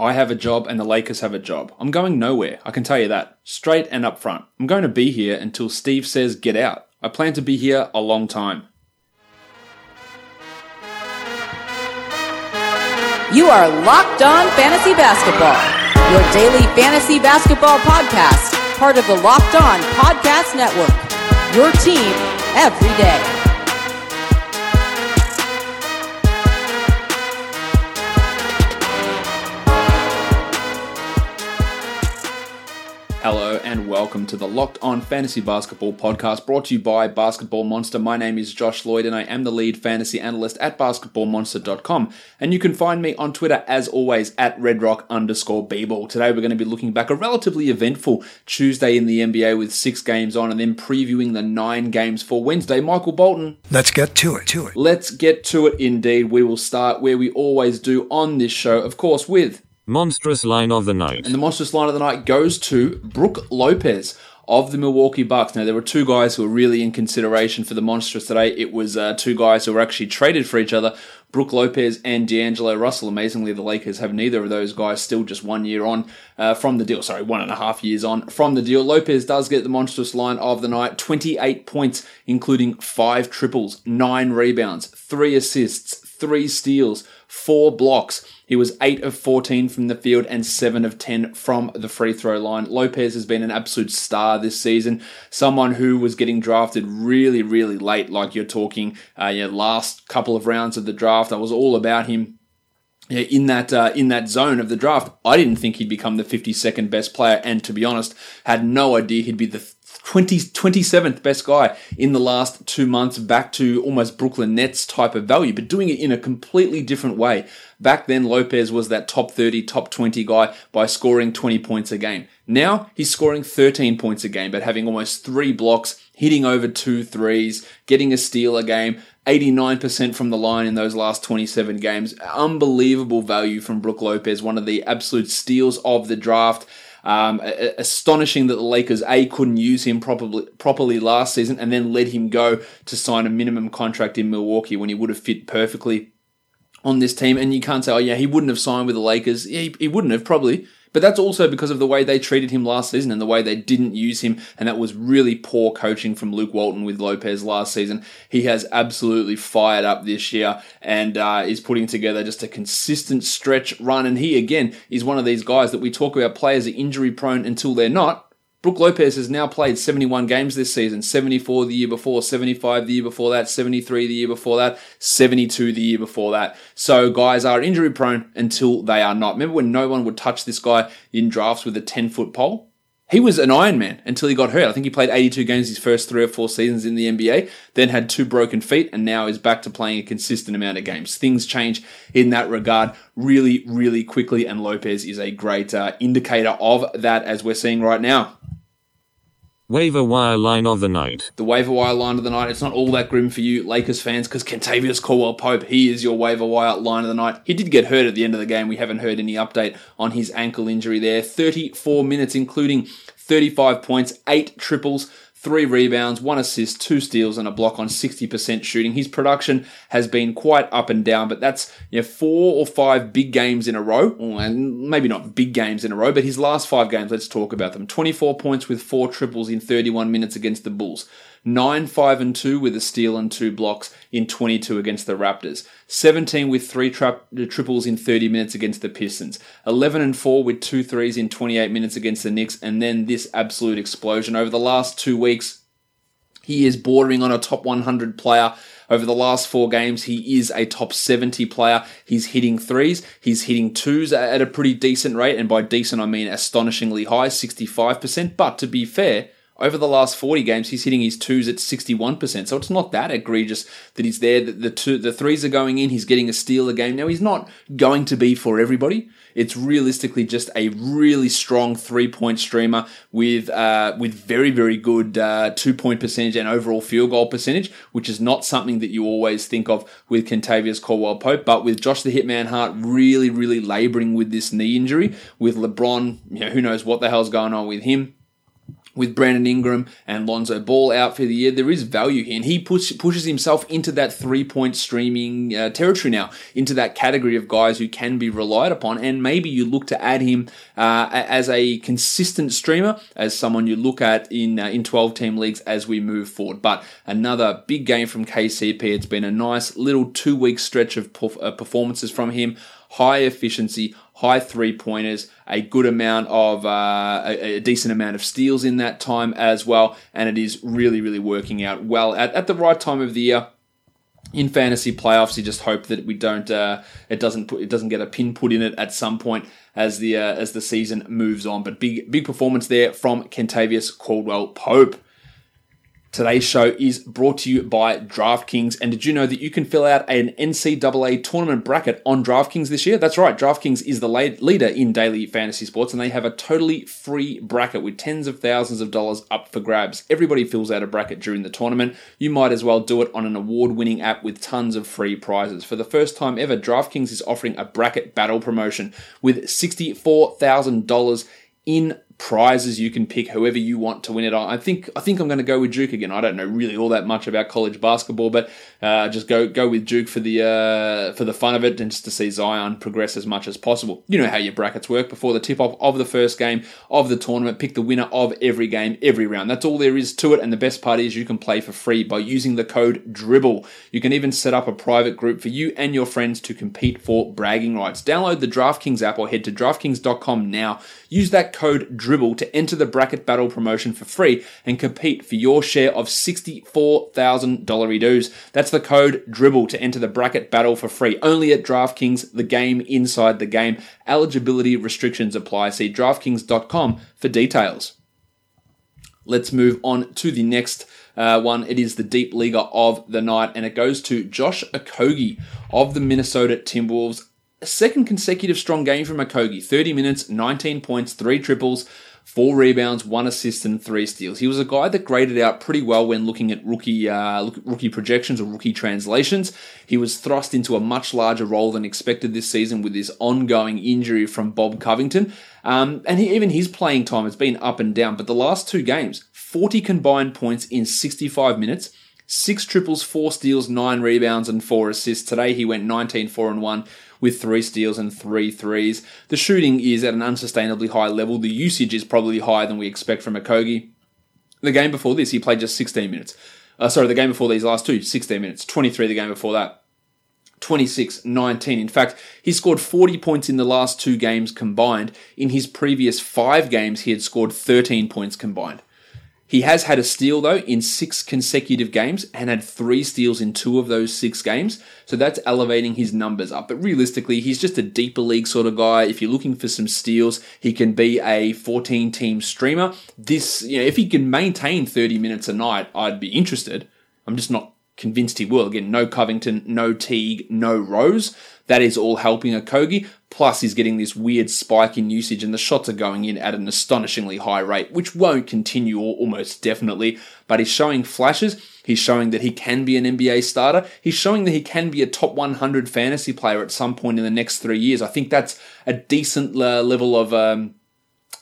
I have a job and the Lakers have a job. I'm going nowhere, I can tell you that. Straight and up front. I'm going to be here until Steve says get out. I plan to be here a long time. You are Locked On Fantasy Basketball, your daily fantasy basketball podcast, part of the Locked On Podcast Network. Your team every day. Hello and welcome to the Locked On Fantasy Basketball podcast brought to you by Basketball Monster. My name is Josh Lloyd and I am the lead fantasy analyst at basketballmonster.com. And you can find me on Twitter as always at redrock underscore bball. Today we're going to be looking back a relatively eventful Tuesday in the NBA with six games on and then previewing the nine games for Wednesday. Michael Bolton. Let's get to it, to it. Let's get to it indeed. We will start where we always do on this show, of course, with Monstrous line of the night. and the monstrous line of the night goes to Brook Lopez of the Milwaukee Bucks. Now, there were two guys who were really in consideration for the monstrous today. It was uh, two guys who were actually traded for each other, Brook Lopez and D'Angelo Russell. Amazingly, the Lakers have neither of those guys still just one year on uh, from the deal. Sorry, one and a half years on from the deal. Lopez does get the monstrous line of the night 28 points, including five triples, nine rebounds, three assists, three steals, four blocks. He was 8 of 14 from the field and 7 of 10 from the free throw line. Lopez has been an absolute star this season. Someone who was getting drafted really, really late, like you're talking, uh, yeah, last couple of rounds of the draft. I was all about him yeah, in that uh, in that zone of the draft. I didn't think he'd become the 52nd best player, and to be honest, had no idea he'd be the 20, 27th best guy in the last two months, back to almost Brooklyn Nets type of value, but doing it in a completely different way. Back then, Lopez was that top 30, top 20 guy by scoring 20 points a game. Now he's scoring 13 points a game, but having almost three blocks, hitting over two threes, getting a steal a game, 89% from the line in those last 27 games. Unbelievable value from Brook Lopez, one of the absolute steals of the draft. Um, astonishing that the Lakers a couldn't use him properly properly last season, and then let him go to sign a minimum contract in Milwaukee when he would have fit perfectly on this team. And you can't say, oh yeah, he wouldn't have signed with the Lakers. Yeah, he, he wouldn't have probably. But that's also because of the way they treated him last season and the way they didn't use him. And that was really poor coaching from Luke Walton with Lopez last season. He has absolutely fired up this year and uh, is putting together just a consistent stretch run. And he, again, is one of these guys that we talk about players are injury prone until they're not. Brook Lopez has now played 71 games this season, 74 the year before, 75 the year before that, 73 the year before that, 72 the year before that. So guys are injury prone until they are not. Remember when no one would touch this guy in drafts with a 10 foot pole? He was an Iron Man until he got hurt. I think he played 82 games his first three or four seasons in the NBA, then had two broken feet, and now is back to playing a consistent amount of games. Things change in that regard really, really quickly, and Lopez is a great uh, indicator of that as we're seeing right now. Waiver wire line of the night. The waiver wire line of the night. It's not all that grim for you Lakers fans because Kentavious Caldwell Pope, he is your waiver wire line of the night. He did get hurt at the end of the game. We haven't heard any update on his ankle injury there. 34 minutes, including 35 points, 8 triples, three rebounds, one assist, two steals, and a block on 60% shooting. His production has been quite up and down, but that's you know, four or five big games in a row, and maybe not big games in a row, but his last five games, let's talk about them. 24 points with four triples in 31 minutes against the Bulls. 9 5 and 2 with a steal and two blocks in 22 against the Raptors. 17 with three tra- uh, triples in 30 minutes against the Pistons. 11 and 4 with two threes in 28 minutes against the Knicks. And then this absolute explosion. Over the last two weeks, he is bordering on a top 100 player. Over the last four games, he is a top 70 player. He's hitting threes, he's hitting twos at a pretty decent rate. And by decent, I mean astonishingly high, 65%. But to be fair, over the last 40 games, he's hitting his twos at 61%. So it's not that egregious that he's there. The, the, two, the threes are going in. He's getting a steal a game. Now, he's not going to be for everybody. It's realistically just a really strong three point streamer with uh, with very very good uh, two point percentage and overall field goal percentage, which is not something that you always think of with Kentavious Caldwell Pope. But with Josh the Hitman Hart really really labouring with this knee injury, with LeBron, you know, who knows what the hell's going on with him with Brandon Ingram and Lonzo Ball out for the year, there is value here, and he push, pushes himself into that three point streaming uh, territory now, into that category of guys who can be relied upon. And maybe you look to add him uh, as a consistent streamer, as someone you look at in uh, in twelve team leagues as we move forward. But another big game from KCP. It's been a nice little two week stretch of uh, performances from him. High efficiency, high three pointers, a good amount of uh, a, decent amount of steals in that time as well, and it is really really working out well at, at the right time of the year. In fantasy playoffs, you just hope that we don't uh, it doesn't put, it doesn't get a pin put in it at some point as the uh, as the season moves on. But big big performance there from Kentavious Caldwell Pope. Today's show is brought to you by DraftKings. And did you know that you can fill out an NCAA tournament bracket on DraftKings this year? That's right, DraftKings is the leader in daily fantasy sports, and they have a totally free bracket with tens of thousands of dollars up for grabs. Everybody fills out a bracket during the tournament. You might as well do it on an award winning app with tons of free prizes. For the first time ever, DraftKings is offering a bracket battle promotion with $64,000 in prizes you can pick whoever you want to win it. I think I think I'm going to go with Duke again. I don't know really all that much about college basketball, but uh, just go go with Duke for the uh, for the fun of it and just to see Zion progress as much as possible. You know how your brackets work before the tip off of the first game of the tournament. Pick the winner of every game every round. That's all there is to it. And the best part is you can play for free by using the code Dribble. You can even set up a private group for you and your friends to compete for bragging rights. Download the DraftKings app or head to DraftKings.com now. Use that code Dribble to enter the bracket battle promotion for free and compete for your share of $64,000 dues. That's the code Dribble to enter the bracket battle for free. Only at DraftKings, the game inside the game. Eligibility restrictions apply. See DraftKings.com for details. Let's move on to the next uh, one. It is the deep leaguer of the night, and it goes to Josh Okogie of the Minnesota Timberwolves a second consecutive strong game from Okogie. 30 minutes, 19 points, 3 triples, 4 rebounds, 1 assist, and 3 steals. He was a guy that graded out pretty well when looking at rookie uh, rookie projections or rookie translations. He was thrust into a much larger role than expected this season with this ongoing injury from Rob Covington. Um, and he, even his playing time has been up and down, but the last two games, 40 combined points in 65 minutes six triples, four steals, nine rebounds, and four assists. Today he went 19 4 and 1 with three steals and three threes. The shooting is at an unsustainably high level. The usage is probably higher than we expect from Okogie. The game before this, he played just 16 minutes. Uh, sorry, the game before these last two, 16 minutes. 23 the game before that. 26 19. In fact, he scored 40 points in the last two games combined. In his previous five games, he had scored 13 points combined. He has had a steal though in six consecutive games and had three steals in two of those six games. So that's elevating his numbers up. But realistically, he's just a deeper league sort of guy. If you're looking for some steals, he can be a 14 team streamer. This, you know, if he can maintain 30 minutes a night, I'd be interested. I'm just not convinced he will. Again, no Covington, no Teague, no Rose. That is all helping Okogie. Plus, he's getting this weird spike in usage, and the shots are going in at an astonishingly high rate, which won't continue almost definitely. But he's showing flashes. He's showing that he can be an NBA starter. He's showing that he can be a top 100 fantasy player at some point in the next three years. I think that's a decent uh, level of. Um,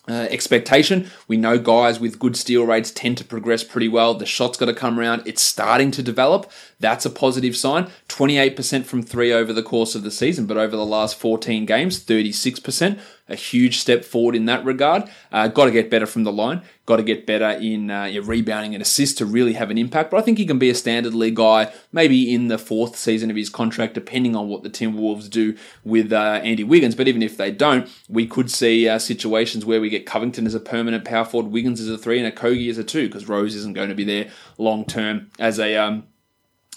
uh, expectation. We know guys with good steal rates tend to progress pretty well. The shot's got to come around. It's starting to develop. That's a positive sign. 28% from three over the course of the season, but over the last 14 games, 36% a huge step forward in that regard. Uh, got to get better from the line. Got to get better in uh, rebounding and assists to really have an impact. But I think he can be a standard league guy, maybe in the fourth season of his contract, depending on what the Timberwolves do with uh, Andy Wiggins. But even if they don't, we could see uh, situations where we get Covington as a permanent power forward, Wiggins as a three, and Okogie as a two, because Rose isn't going to be there long term as a um,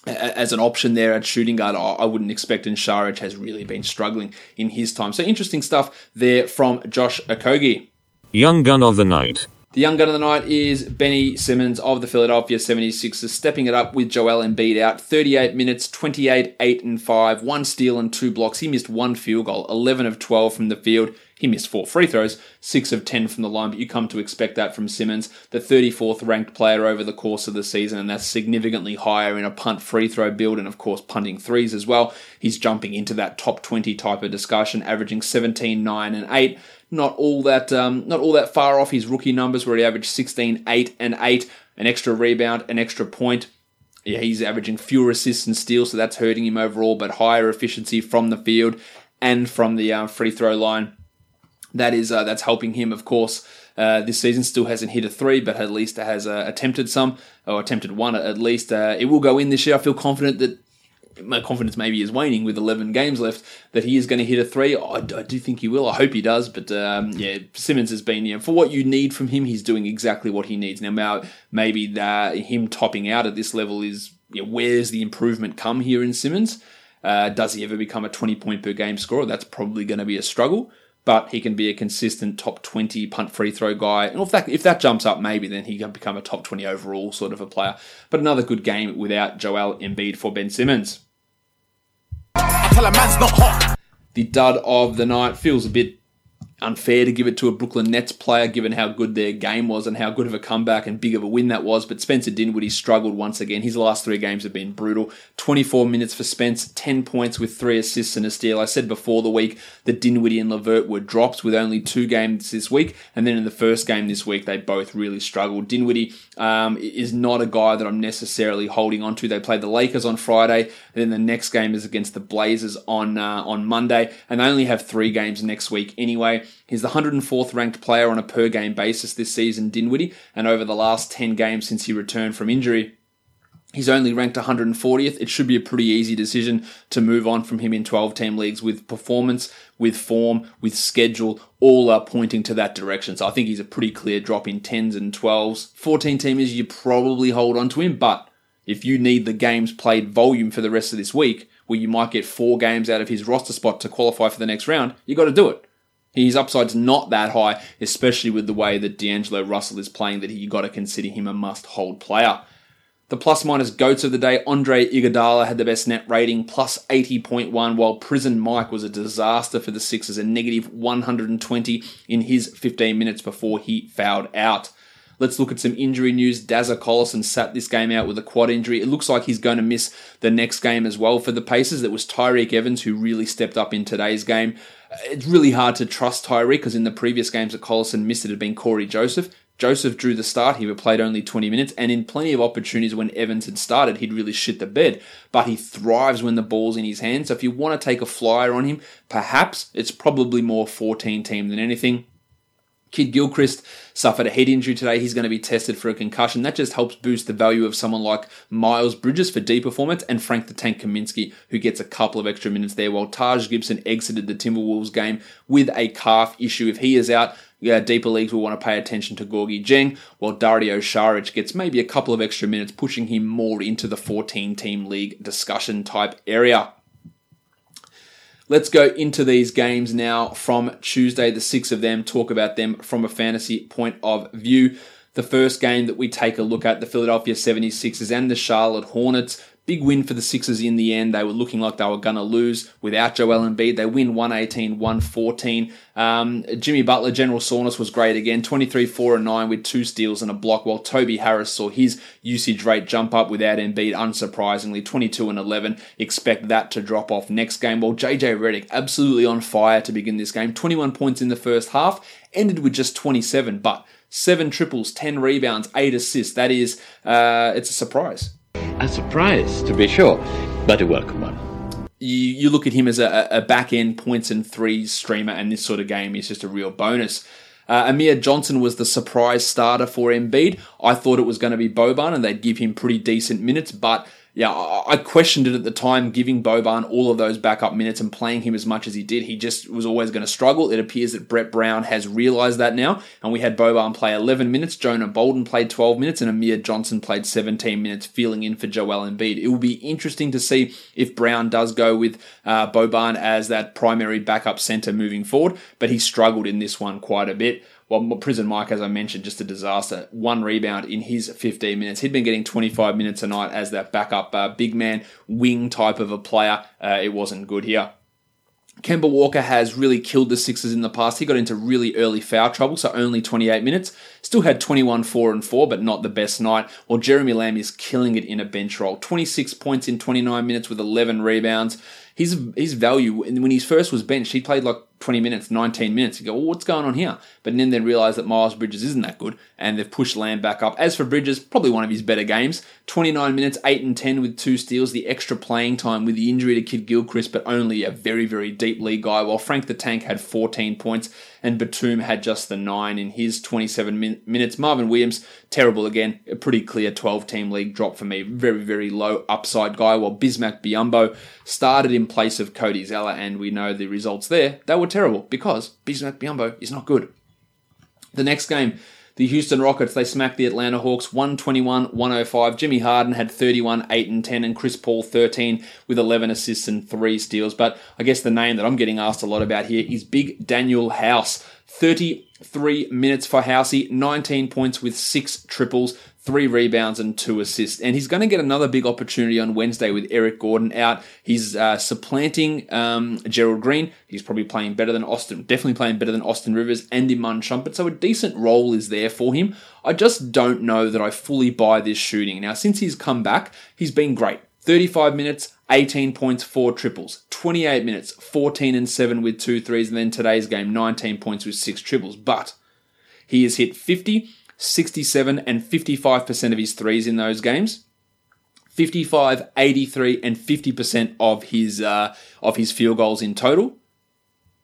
as an option there at shooting guard, I wouldn't expect. And Saric has really been struggling in his time. So interesting stuff there from Josh Okogie. Young gun of the night. The young gun of the night is Benny Simmons of the Philadelphia 76ers, stepping it up with Joel Embiid out. 38 minutes, 28, 8 and 5, one steal and two blocks. He missed one field goal, 11 of 12 from the field. He missed four free throws, six of 10 from the line, but you come to expect that from Simmons, the 34th ranked player over the course of the season, and that's significantly higher in a punt free throw build and, of course, punting threes as well. He's jumping into that top 20 type of discussion, averaging 17, 9, and 8. Not all that, um, not all that far off his rookie numbers, where he averaged 16, 8, and 8, an extra rebound, an extra point yeah, he's averaging fewer assists and steals, so that's hurting him overall, but higher efficiency from the field and from the uh, free throw line. That is uh, that's helping him, of course. Uh, this season still hasn't hit a three, but at least has uh, attempted some or attempted one at least. Uh, it will go in this year. I feel confident that my confidence maybe is waning with 11 games left that he is going to hit a three. I, I do think he will. I hope he does. But um, yeah, Simmons has been, you know, for what you need from him, he's doing exactly what he needs. Now, maybe that him topping out at this level is, you know, where's the improvement come here in Simmons? Uh, does he ever become a 20 point per game scorer? That's probably going to be a struggle. But he can be a consistent top 20 punt free throw guy. And if that, if that jumps up, maybe then he can become a top 20 overall sort of a player. But another good game without Joel Embiid for Ben Simmons. The dud of the night feels a bit unfair to give it to a Brooklyn Nets player given how good their game was and how good of a comeback and big of a win that was. But Spencer Dinwiddie struggled once again. His last three games have been brutal. 24 minutes for Spence, 10 points with three assists and a steal. I said before the week that Dinwiddie and Lavert were drops with only two games this week. And then in the first game this week, they both really struggled. Dinwiddie um, is not a guy that I'm necessarily holding on to. They play the Lakers on Friday. And then the next game is against the Blazers on, uh, on Monday. And they only have three games next week anyway. He's the 104th ranked player on a per game basis this season, Dinwiddie, and over the last 10 games since he returned from injury, He's only ranked 140th. It should be a pretty easy decision to move on from him in 12 team leagues with performance, with form, with schedule, all are pointing to that direction. So I think he's a pretty clear drop in 10s and 12s. 14 teamers, you probably hold on to him, but if you need the games played volume for the rest of this week, where you might get four games out of his roster spot to qualify for the next round, you got to do it. His upside's not that high, especially with the way that D'Angelo Russell is playing, that you got to consider him a must hold player. The plus minus goats of the day, Andre Iguodala had the best net rating, plus 80.1, while Prison Mike was a disaster for the Sixers, a negative 120 in his 15 minutes before he fouled out. Let's look at some injury news. Dazza Collison sat this game out with a quad injury. It looks like he's going to miss the next game as well for the Pacers. It was Tyreke Evans who really stepped up in today's game. Uh, it's really hard to trust Tyreke because in the previous games that Collison missed, it had been Cory Joseph. Joseph drew the start. He played only 20 minutes, and in plenty of opportunities when Evans had started, he'd really shit the bed. But he thrives when the ball's in his hands. So if you want to take a flyer on him, perhaps it's probably more 14 team than anything. Kidd-Gilchrist suffered a head injury today. He's going to be tested for a concussion. That just helps boost the value of someone like Miles Bridges for D performance and Frank the Tank Kaminsky, who gets a couple of extra minutes there, while Taj Gibson exited the Timberwolves game with a calf issue. If he is out, yeah, deeper leagues will want to pay attention to Gorgui Dieng, while Dario Saric gets maybe a couple of extra minutes, pushing him more into the 14 team league discussion type area. Let's go into these games now from Tuesday, the six of them, talk about them from a fantasy point of view. The first game that we take a look at, the Philadelphia 76ers and the Charlotte Hornets. Big win for the Sixers in the end. They were looking like they were going to lose without Joel Embiid. They win 118 114. Um, Jimmy Butler, general soreness was great again 23 4 and 9 with two steals and a block, while Toby Harris saw his usage rate jump up without Embiid, unsurprisingly 22 and 11. Expect that to drop off next game. While JJ Redick, absolutely on fire to begin this game, 21 points in the first half, ended with just 27, but seven triples, 10 rebounds, eight assists. That is, uh, it's a surprise. A surprise, to be sure, but a welcome one. You, you look at him as a, a back end points and threes streamer, and this sort of game is just a real bonus. Uh, Amir Johnson was the surprise starter for Embiid. I thought it was going to be Boban, and they'd give him pretty decent minutes, but yeah, I questioned it at the time, giving Boban all of those backup minutes and playing him as much as he did. He just was always going to struggle. It appears that Brett Brown has realised that now, and we had Boban play 11 minutes, Jonah Bolden played 12 minutes, and Amir Johnson played 17 minutes, filling in for Joel Embiid. It will be interesting to see if Brown does go with uh, Boban as that primary backup centre moving forward, but he struggled in this one quite a bit. Well, Prison Mike, as I mentioned, just a disaster. One rebound in his 15 minutes. He'd been getting 25 minutes a night as that backup uh, big man wing type of a player. Uh, it wasn't good here. Kemba Walker has really killed the Sixers in the past. He got into really early foul trouble, so only 28 minutes. Still had 21, 4 and 4, but not the best night. While Jeremy Lamb is killing it in a bench role. 26 points in 29 minutes with 11 rebounds. His, his value, when he first was benched, he played like 20 minutes, 19 minutes. You go, well, what's going on here? But then they realise that Miles Bridges isn't that good, and they've pushed Lamb back up. As for Bridges, probably one of his better games. 29 minutes, 8 and 10 with two steals, the extra playing time with the injury to Kidd Gilchrist, but only a very, very deep league guy, while Frank the Tank had 14 points and Batum had just the 9 in his 27 min- minutes. Marvin Williams, terrible again, a pretty clear 12 team league drop for me. Very, very low upside guy, while Bismack Biyombo started in place of Cody Zeller, and we know the results there. They were terrible because Bismack Biyombo is not good. The next game, the Houston Rockets, they smacked the Atlanta Hawks 121 105. Jimmy Harden had 31, 8 and 10, and Chris Paul 13 with 11 assists and 3 steals. But I guess the name that I'm getting asked a lot about here is Big Danuel House. 33 minutes for Housey, 19 points with 6 triples, three rebounds and two assists. And he's going to get another big opportunity on Wednesday with Eric Gordon out. He's uh, supplanting um, Gerald Green. He's probably playing better than Austin, definitely playing better than Austin Rivers and Iman Shumpert. So a decent role is there for him. I just don't know that I fully buy this shooting. Now, since he's come back, he's been great. 35 minutes, 18 points, 4 triples. 28 minutes, 14 and 7 with 2 threes. And then today's game, 19 points with 6 triples. But he has hit 50, 67 and 55% of his threes in those games. 55, 83 and 50% of his uh, of his field goals in total.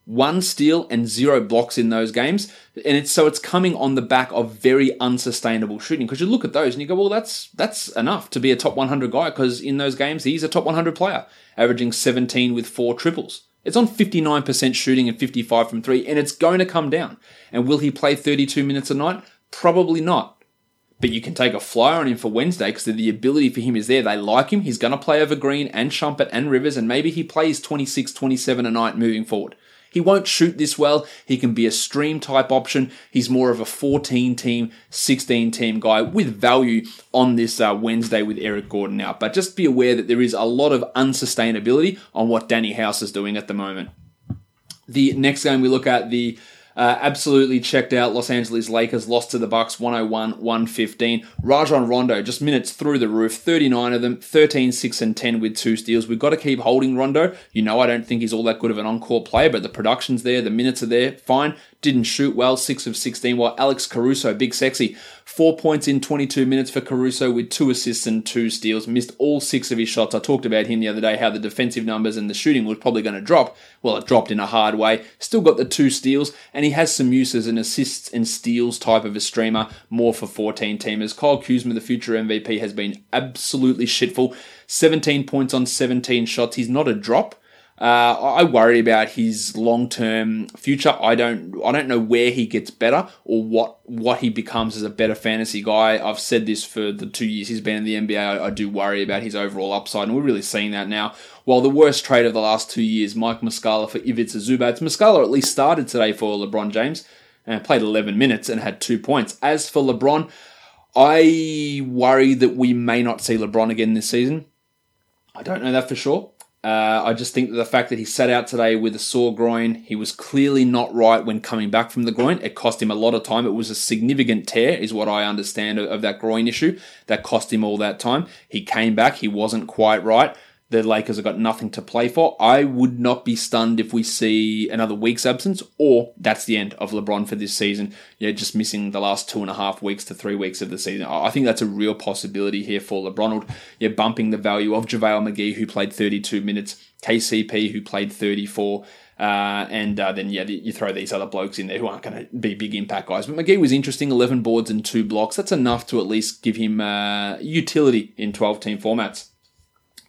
One steal and zero blocks in those games. And it's so it's coming on the back of very unsustainable shooting because you look at those and you go, well, that's that's enough to be a top 100 guy because in those games he's a top 100 player, averaging 17 with four triples. It's on 59% shooting and 55 from three, and it's going to come down. And will he play 32 minutes a night? Probably not. But you can take a flyer on him for Wednesday because the ability for him is there. They like him. He's going to play over Green and Shumpert and Rivers, and maybe he plays 26, 27 a night moving forward. He won't shoot this well. He can be a stream type option. He's more of a 14 team, 16 team guy with value on this uh, Wednesday with Eric Gordon out. But just be aware that there is a lot of unsustainability on what Danny House is doing at the moment. The next game we look at the uh, absolutely checked out. Los Angeles Lakers lost to the Bucks 101 115. Rajon Rondo, just minutes through the roof, 39 of them, 13, 6, and 10 with two steals. We've got to keep holding Rondo. You know, I don't think he's all that good of an on-court player, but the production's there, the minutes are there, fine. Didn't shoot well, 6 of 16, while Alex Caruso, big sexy, 4 points in 22 minutes for Caruso with 2 assists and 2 steals. Missed all 6 of his shots. I talked about him the other day, how the defensive numbers and the shooting was probably going to drop. Well, it dropped in a hard way. Still got the 2 steals, and he has some use as an assists and steals type of a streamer, more for 14 teamers. Kyle Kuzma, the future MVP, has been absolutely shitful. 17 points on 17 shots. He's not a drop. Uh, I worry about his long-term future. I don't, I don't know where he gets better or what what he becomes as a better fantasy guy. I've said this for the two years he's been in the NBA. I, I do worry about his overall upside, and we're really seeing that now. While the worst trade of the last two years, Mike Muscala for Ivica Zubac. Muscala at least started today for LeBron James and played 11 minutes and had two points. As for LeBron, I worry that we may not see LeBron again this season. I don't know that for sure. Uh, I just think that the fact that he sat out today with a sore groin, he was clearly not right when coming back from the groin. It cost him a lot of time. It was a significant tear, is what I understand of, of that groin issue. That cost him all that time. He came back, he wasn't quite right the Lakers have got nothing to play for. I would not be stunned if we see another week's absence, or that's the end of LeBron for this season. Yeah, just missing the last two and a half weeks to three weeks of the season. I think that's a real possibility here for LeBron. Yeah, bumping the value of JaVale McGee, who played 32 minutes, KCP, who played 34. Uh, and uh, then, yeah, you throw these other blokes in there who aren't going to be big impact guys. But McGee was interesting 11 boards and two blocks. That's enough to at least give him uh, utility in 12 team formats.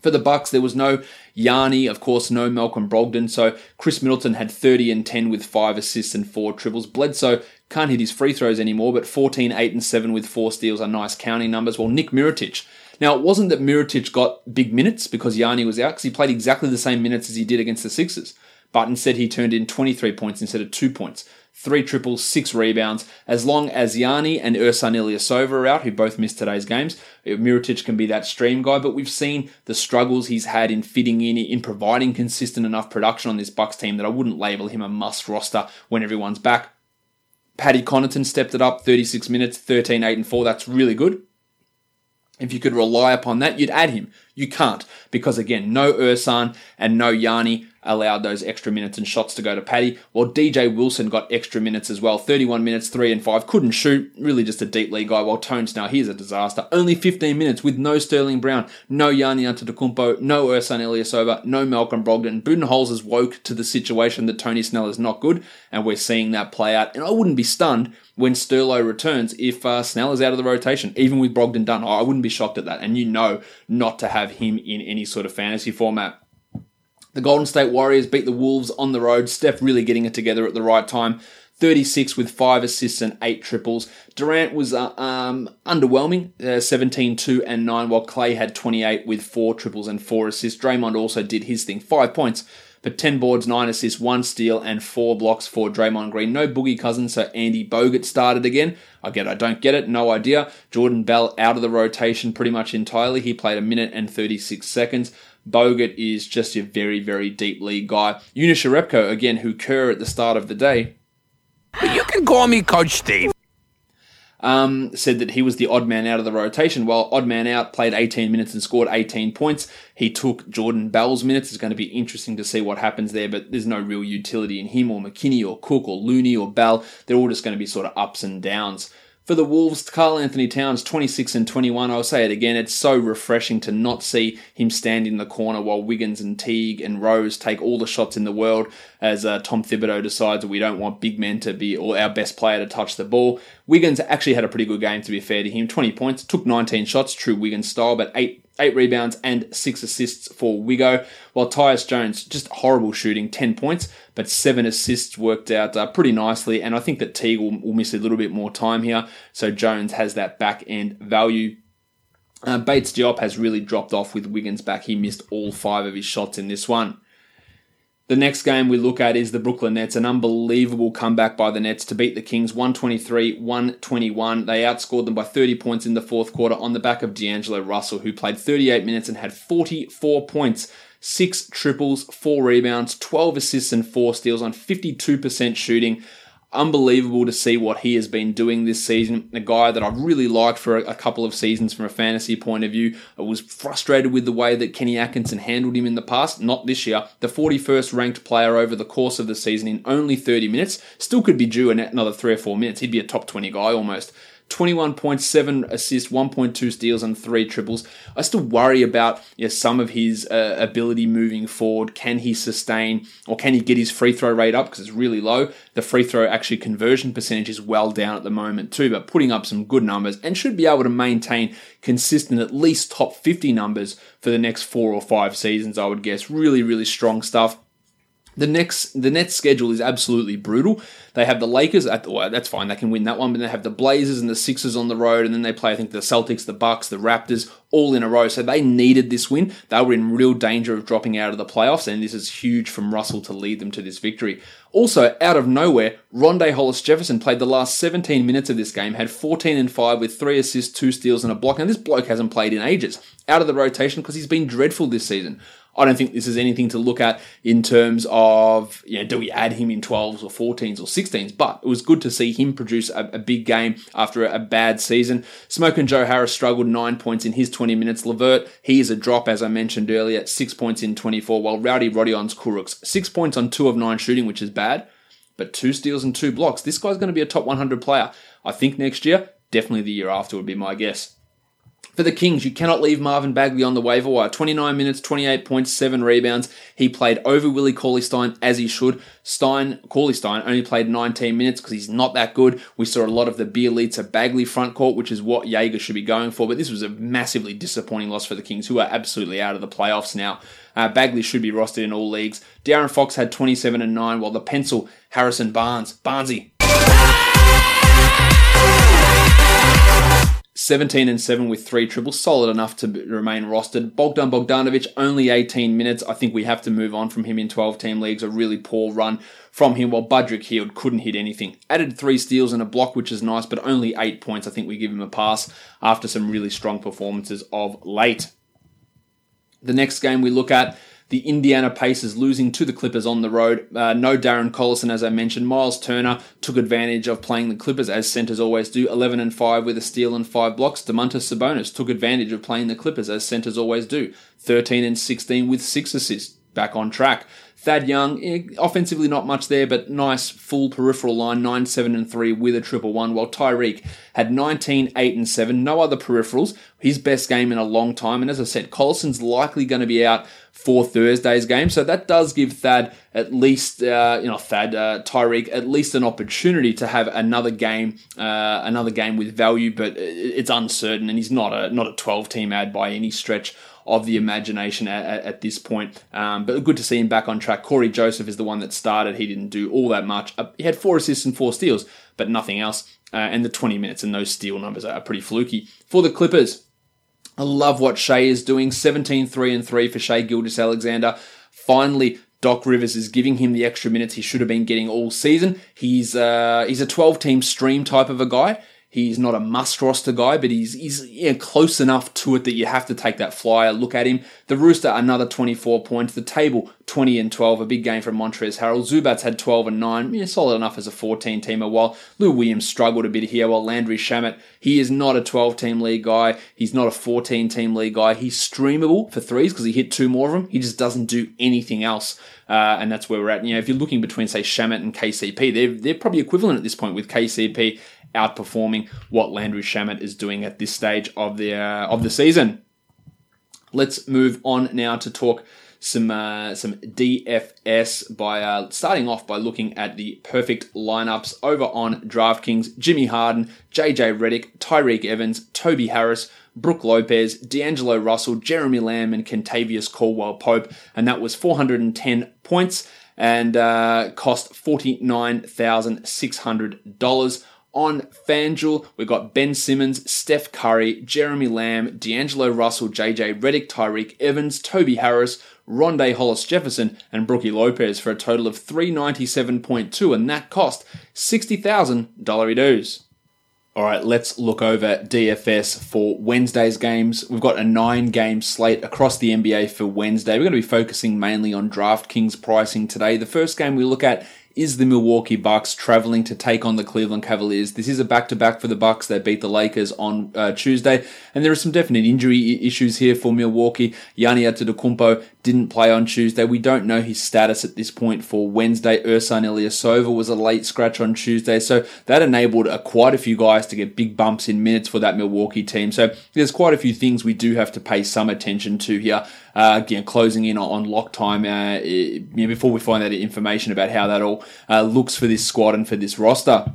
For the Bucks, there was no Yanni, of course, no Malcolm Brogdon. So Khris Middleton had 30 and 10 with five assists and four triples. Bledsoe can't hit his free throws anymore, but 14, 8 and 7 with four steals are nice counting numbers. Well, Nick Mirotic, now it wasn't that Mirotic got big minutes because Yanni was out, because he played exactly the same minutes as he did against the Sixers. But instead, he turned in 23 points instead of two points. three triples, six rebounds. As long as Yanni and Ersan Ilyasova are out, who both missed today's games, uh, Mirotic can be that stream guy. But we've seen the struggles he's had in fitting in, in providing consistent enough production on this Bucks team that I wouldn't label him a must roster when everyone's back. Paddy Connaughton stepped it up, 36 minutes, 13, 8, and 4. That's really good. If you could rely upon that, you'd add him. You can't because again, no Ersan and no Yanni allowed those extra minutes and shots to go to Paddy, while DJ Wilson got extra minutes as well. 31 minutes, 3 and 5. Couldn't shoot, really just a deep league guy, while Tones now, he's a disaster. Only 15 minutes with no Sterling Brown, no Yanni Antetokounmpo, no Ersan Ilyasova, no Malcolm Brogdon. Budenholzer has woke to the situation that Tony Snell is not good, and we're seeing that play out. And I wouldn't be stunned when Sterlo returns if uh, Snell is out of the rotation, even with Brogdon done. I wouldn't be shocked at that. And you know not to have him in any sort of fantasy format. The Golden State Warriors beat the Wolves on the road. Steph really getting it together at the right time. 36 with 5 assists and 8 triples. Durant was uh, um, underwhelming, uh, 17, 2 and 9, while Clay had 28 with 4 triples and 4 assists. Draymond also did his thing, 5 points, but 10 boards, 9 assists, 1 steal, and 4 blocks for Draymond Green. No Boogie Cousins, so Andy Bogut started again. I get it, I don't get it, no idea. Jordan Bell out of the rotation pretty much entirely. He played a minute and 36 seconds. Bogut is just a very, very deep league guy. Jonas Jerebko, again, who Kerr at the start of the day. You can call me Coach Steve. Um, said that he was the odd man out of the rotation. Well, odd man out played 18 minutes and scored 18 points. He took Jordan Bell's minutes. It's going to be interesting to see what happens there, but there's no real utility in him or McKinney or Cook or Looney or Bell. They're all just going to be sort of ups and downs. For the Wolves, Karl-Anthony Towns, 26 and 21. I'll say it again, it's so refreshing to not see him stand in the corner while Wiggins and Teague and Rose take all the shots in the world as uh, Tom Thibodeau decides that we don't want big men to be or our best player to touch the ball. Wiggins actually had a pretty good game, to be fair to him. 20 points, took 19 shots, true Wiggins style, but 8 eight rebounds and six assists for Wiggo, while Tyus Jones, just horrible shooting, 10 points, but seven assists worked out uh, pretty nicely. And I think that Teague will, will, miss a little bit more time here, so Jones has that back end value. Uh, Bates Diop has really dropped off with Wiggins back. He missed all five of his shots in this one. The next game we look at is the Brooklyn Nets, an unbelievable comeback by the Nets to beat the Kings 123 121. They outscored them by 30 points in the fourth quarter on the back of D'Angelo Russell, who played 38 minutes and had 44 points, six triples, four rebounds, 12 assists, and four steals on 52% shooting unbelievable to see what he has been doing this season. A guy that I've really liked for a, couple of seasons from a fantasy point of view. I was frustrated with the way that Kenny Atkinson handled him in the past, not this year. The 41st ranked player over the course of the season in only 30 minutes still could be due another three or four minutes. He'd be a top 20 guy almost. 21.7 assists, 1.2 steals, and three triples. I still worry about you know, some of his uh, ability moving forward. Can he sustain or can he get his free throw rate up because it's really low? The free throw actually conversion percentage is well down at the moment too, but putting up some good numbers and should be able to maintain consistent at least top 50 numbers for the next four or five seasons, I would guess. Really, really strong stuff. The next, the next schedule is absolutely brutal. They have the Lakers. At well, that's fine; they can win that one. But they have the Blazers and the Sixers on the road, and then they play, I think, the Celtics, the Bucks, the Raptors, all in a row. So they needed this win. They were in real danger of dropping out of the playoffs, and this is huge from Russell to lead them to this victory. Also, out of nowhere, Rondae Hollis Jefferson played the last 17 minutes of this game, had 14 and 5 with 3 assists, 2 steals, and a block. And this bloke hasn't played in ages. Out of the rotation because he's been dreadful this season. I don't think this is anything to look at in terms of, you know, do we add him in 12s or 14s or 16s? But it was good to see him produce a, a big game after a, a, bad season. Smoke and Joe Harris struggled nine points in his 20 minutes. Levert, he is a drop, as I mentioned earlier, six points in 24, while Rowdy Rodions Kurucs, six points on two of nine shooting, which is bad, but two steals and two blocks. This guy's going to be a top 100 player. I think next year, definitely the year after would be my guess. For the Kings, you cannot leave Marvin Bagley on the waiver wire. 29 minutes, 28 points, 7 rebounds. He played over Willie Cauley Stein as he should. Stein, Cauley Stein only played 19 minutes because he's not that good. We saw a lot of the Bjelica Bagley front court, which is what Joerger should be going for. But this was a massively disappointing loss for the Kings, who are absolutely out of the playoffs now. Uh, Bagley should be rostered in all leagues. De'Aaron Fox had 27 and 9, while the pencil, Harrison Barnes, Barnesy, 17 and 7 with three triples, solid enough to remain rostered. Bogdan Bogdanovic, only 18 minutes. I think we have to move on from him in 12 team leagues. A really poor run from him, while Budrick Hield couldn't hit anything. Added three steals and a block, which is nice, but only eight points. I think we give him a pass after some really strong performances of late. The next game we look at the Indiana Pacers losing to the Clippers on the road. Uh, no Darren Collison, as I mentioned. Miles Turner took advantage of playing the Clippers, as centers always do. 11 and 5 with a steal and 5 blocks. Domantas Sabonis took advantage of playing the Clippers, as centers always do. 13 and 16 with 6 assists. Back on track. Thad Young, eh, offensively not much there, but nice full peripheral line, 9 7 and 3 with a triple one, while Tyreke had 19 8 and 7, no other peripherals, his best game in a long time. And as I said, Collison's likely going to be out for Thursday's game, so that does give Thad at least, uh, you know, Thad, uh, Tyreke, at least an opportunity to have another game, uh, another game with value, but it's uncertain, and he's not a not a 12 team ad by any stretch of the imagination at, at, at this point. Um, but good to see him back on track. Cory Joseph is the one that started. He didn't do all that much. Uh, he had four assists and four steals, but nothing else. Uh, and the 20 minutes and those steal numbers are pretty fluky. For the Clippers, I love what Shai is doing. 17 3 and 3 for Shai Gilgeous Alexander. Finally, Doc Rivers is giving him the extra minutes he should have been getting all season. He's uh, he's a 12 team stream type of a guy. He's not a must roster guy, but he's he's yeah, close enough to it that you have to take that flyer look at him. The Rooster another 24 points. The table 20 and 12, a big game from Montrezl Harrell. Zubac had 12 and 9, yeah, solid enough as a 14 teamer. While Lou Williams struggled a bit here, while Landry Shamet he is not a 12 team league guy. He's not a 14 team league guy. He's streamable for threes because he hit two more of them. He just doesn't do anything else. Uh, and that's where we're at. You know, if you're looking between, say, Shamet and KCP, they're, they're probably equivalent at this point with KCP outperforming what Landry Shamet is doing at this stage of the uh, of the season. Let's move on now to talk some uh, some DFS by uh, starting off by looking at the perfect lineups over on DraftKings. Jimmy Harden, JJ Redick, Tyreke Evans, Toby Harris, Brook Lopez, D'Angelo Russell, Jeremy Lamb, and Kentavious Caldwell Pope, and that was 410 points and uh, cost $49,600 on FanDuel. We've got Ben Simmons, Steph Curry, Jeremy Lamb, D'Angelo Russell, JJ Redick, Tyreke Evans, Toby Harris, Rondae Hollis Jefferson, and Brookie Lopez for a total of 397.2, and that cost $60,000 dues. All right, let's look over DFS for Wednesday's games. We've got a nine game slate across the NBA for Wednesday. We're going to be focusing mainly on DraftKings pricing today. The first game we look at is the Milwaukee Bucks traveling to take on the Cleveland Cavaliers. This is a back-to-back for the Bucks. They beat the Lakers on uh, Tuesday, and there are some definite injury issues here for Milwaukee. Yanni Antetokounmpo didn't play on Tuesday. We don't know his status at this point for Wednesday. Ersan Ilyasova was a late scratch on Tuesday, so that enabled a, quite a few guys to get big bumps in minutes for that Milwaukee team. So there's quite a few things we do have to pay some attention to here. Uh, again, closing in on, lock time uh, you know, before we find out information about how that all uh, looks for this squad and for this roster.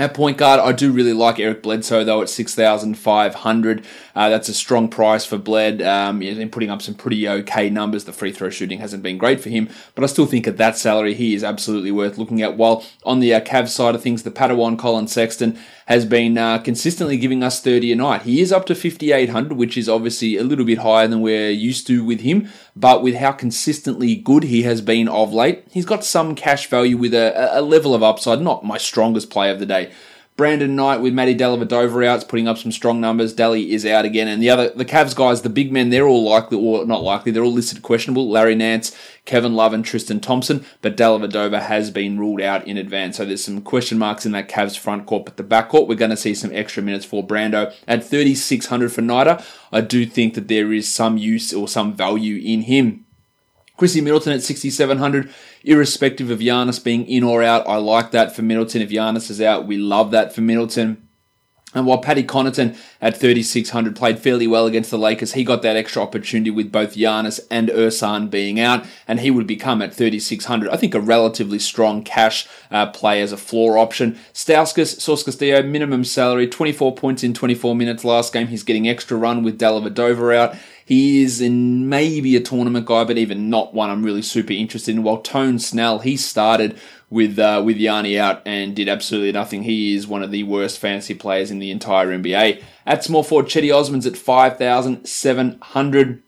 At point guard, I do really like Eric Bledsoe though at six thousand five hundred. Uh, that's a strong price for Bled. Um, he's been putting up some pretty okay numbers. The free throw shooting hasn't been great for him, but I still think at that salary he is absolutely worth looking at. While on the uh, Cavs side of things, the Padawan Collin Sexton has been uh, consistently giving us 30 a night. He is up to 5,800, which is obviously a little bit higher than we're used to with him, but with how consistently good he has been of late, he's got some cash value with a, a level of upside, not my strongest play of the day. Brandon Knight with Matty Dellavedova out, putting up some strong numbers. Delly is out again, and the other the Cavs guys, the big men, they're all likely or not likely. They're all listed questionable. Larry Nance, Kevin Love, and Tristan Thompson, but Dellavedova has been ruled out in advance. So there's some question marks in that Cavs front court, but the back court we're going to see some extra minutes for Brando at 3600 for Nida. I do think that there is some use or some value in him. Chrissy Middleton at 6,700, irrespective of Giannis being in or out. I like that for Middleton. If Giannis is out, we love that for Middleton. And while Paddy Connaughton at 3,600 played fairly well against the Lakers, he got that extra opportunity with both Giannis and Ersan being out, and he would become at 3,600. I think a relatively strong cash uh, play as a floor option. Stauskas, Sauce Castillo, minimum salary, 24 points in 24 minutes last game. He's getting extra run with Dellavedova out. He is in maybe a tournament guy, but even not one I'm really super interested in. While Tone Snell, he started with uh, with Yanni out and did absolutely nothing. He is one of the worst fantasy players in the entire NBA. At small forward, Cedi Osman's at 5,700.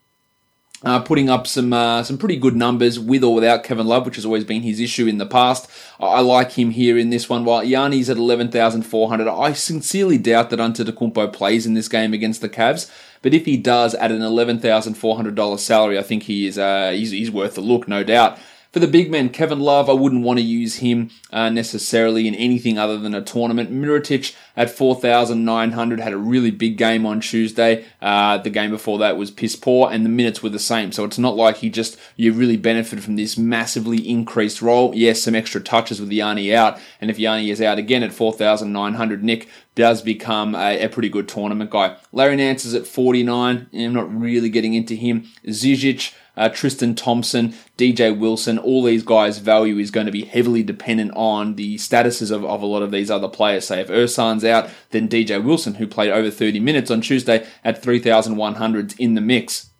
Uh, putting up some uh, some pretty good numbers with or without Kevin Love, which has always been his issue in the past. I, like him here in this one. While Yanni's at 11,400, I sincerely doubt that Antetokounmpo plays in this game against the Cavs. But if he does at an $11,400 salary, I think he is uh, he's, he's worth a look, no doubt. For the big men, Kevin Love, I wouldn't want to use him uh, necessarily in anything other than a tournament. Mirotic at 4,900 had a really big game on Tuesday. Uh, the game before that was piss poor, and the minutes were the same. So it's not like he just you really benefited from this massively increased role. Yes, some extra touches with Yanni out, and if Yanni is out again at 4,900, Nick does become a, a, pretty good tournament guy. Larry Nance is at 49. I'm not really getting into him. Zizic uh, Tristan Thompson, DJ Wilson, all these guys' value is going to be heavily dependent on the statuses of, of a lot of these other players. Say if Ersan's out, then DJ Wilson, who played over 30 minutes on Tuesday at 3,100 in the mix.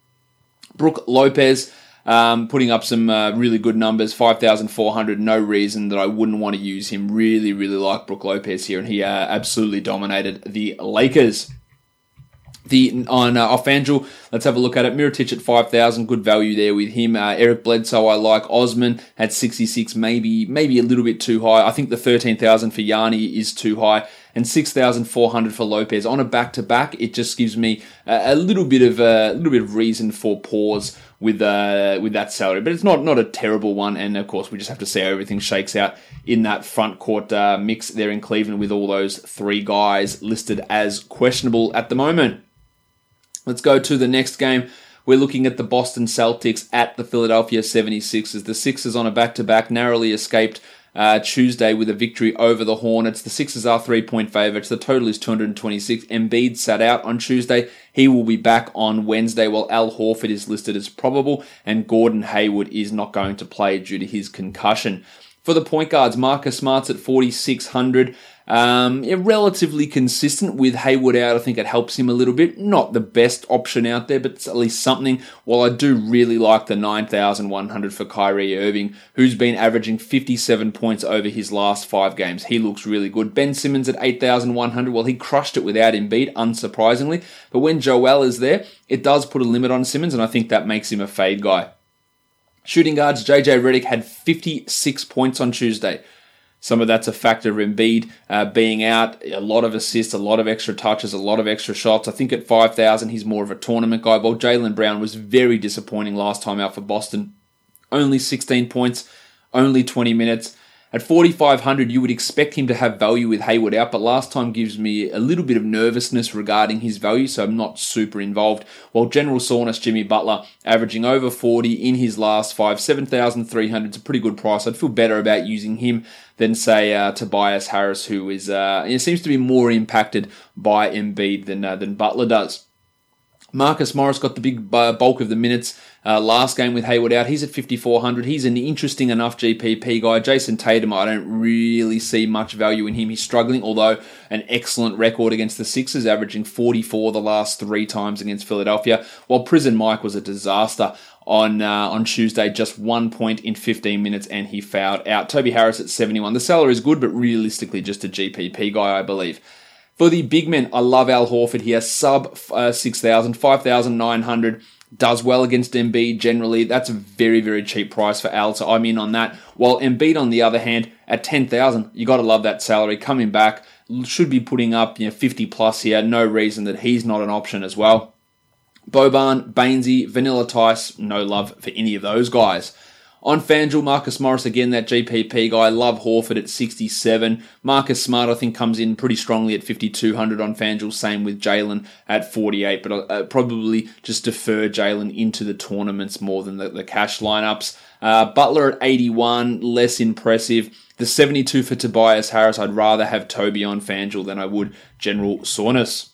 Brook Lopez. Um, putting up some uh, really good numbers, 5,400. No reason that I wouldn't want to use him. Really, really like Brook Lopez here, and he uh, absolutely dominated the Lakers. The on uh, off Angel, let's have a look at it. Mirotic at five thousand, good value there with him. Uh, Eric Bledsoe, I like. Osman at sixty six, maybe maybe a little bit too high. I think the thirteen thousand for Yanni is too high, and six thousand four hundred for Lopez on a back to back. It just gives me a, a, little bit of a little bit of reason for pause with uh, with that salary, but it's not not a terrible one. And of course, we just have to see how everything shakes out in that front court uh, mix there in Cleveland with all those three guys listed as questionable at the moment. Let's go to the next game. We're looking at the Boston Celtics at the Philadelphia 76ers. The Sixers on a back to back narrowly escaped uh, Tuesday with a victory over the Hornets. The Sixers are three point favourites. The total is 226. Embiid sat out on Tuesday. He will be back on Wednesday, while Al Horford is listed as probable, and Gordon Hayward is not going to play due to his concussion. For the point guards, Marcus Smart's at 4,600. Um, yeah, relatively consistent with Hayward out. I think it helps him a little bit. Not the best option out there, but at least something. While I do really like the 9,100 for Kyrie Irving, who's been averaging 57 points over his last five games. He looks really good. Ben Simmons at 8,100. Well, he crushed it without Embiid, unsurprisingly. But when Joel is there, it does put a limit on Simmons, and I think that makes him a fade guy. Shooting guards, JJ Redick had 56 points on Tuesday. Some of that's a factor of Embiid uh, being out, a lot of assists, a lot of extra touches, a lot of extra shots. I think at 5,000, he's more of a tournament guy. While Jaylen Brown was very disappointing last time out for Boston. Only 16 points, only 20 minutes. At 4,500, you would expect him to have value with Hayward out, but last time gives me a little bit of nervousness regarding his value, so I'm not super involved. While general soreness, Jimmy Butler, averaging over 40 in his last five, 7,300 is a pretty good price. I'd feel better about using him than, say, uh, Tobias Harris, who is uh, seems to be more impacted by Embiid than, uh, than Butler does. Marcus Morris got the big bulk of the minutes uh, last game with Hayward out. He's at 5,400. He's an interesting enough GPP guy. Jayson Tatum, I don't really see much value in him. He's struggling, although an excellent record against the Sixers, averaging 44 the last three times against Philadelphia, while Prison Mike was a disaster on uh, on Tuesday, just one point in 15 minutes, and he fouled out. Toby Harris at 71. The seller is good, but realistically just a GPP guy, I believe. For the big men, I love Al Horford. He has sub uh, 6,000, 5,900. Does well against Embiid generally. That's a very, very cheap price for Al, so I'm in on that. While Embiid, on the other hand, at 10,000, you got to love that salary. Coming back, should be putting up you know, 50 plus here. No reason that he's not an option as well. Boban, Bainsey, Vanilla Tice, no love for any of those guys. On FanDuel, Marcus Morris, again, that GPP guy. Love Horford at 67. Marcus Smart, I think, comes in pretty strongly at 5,200 on FanDuel. Same with Jaylen at 48, but uh, probably just defer Jaylen into the tournaments more than the, the cash lineups. Uh, Butler at 81, less impressive. The 72 for Tobias Harris, I'd rather have Toby on FanDuel than I would General Soreness.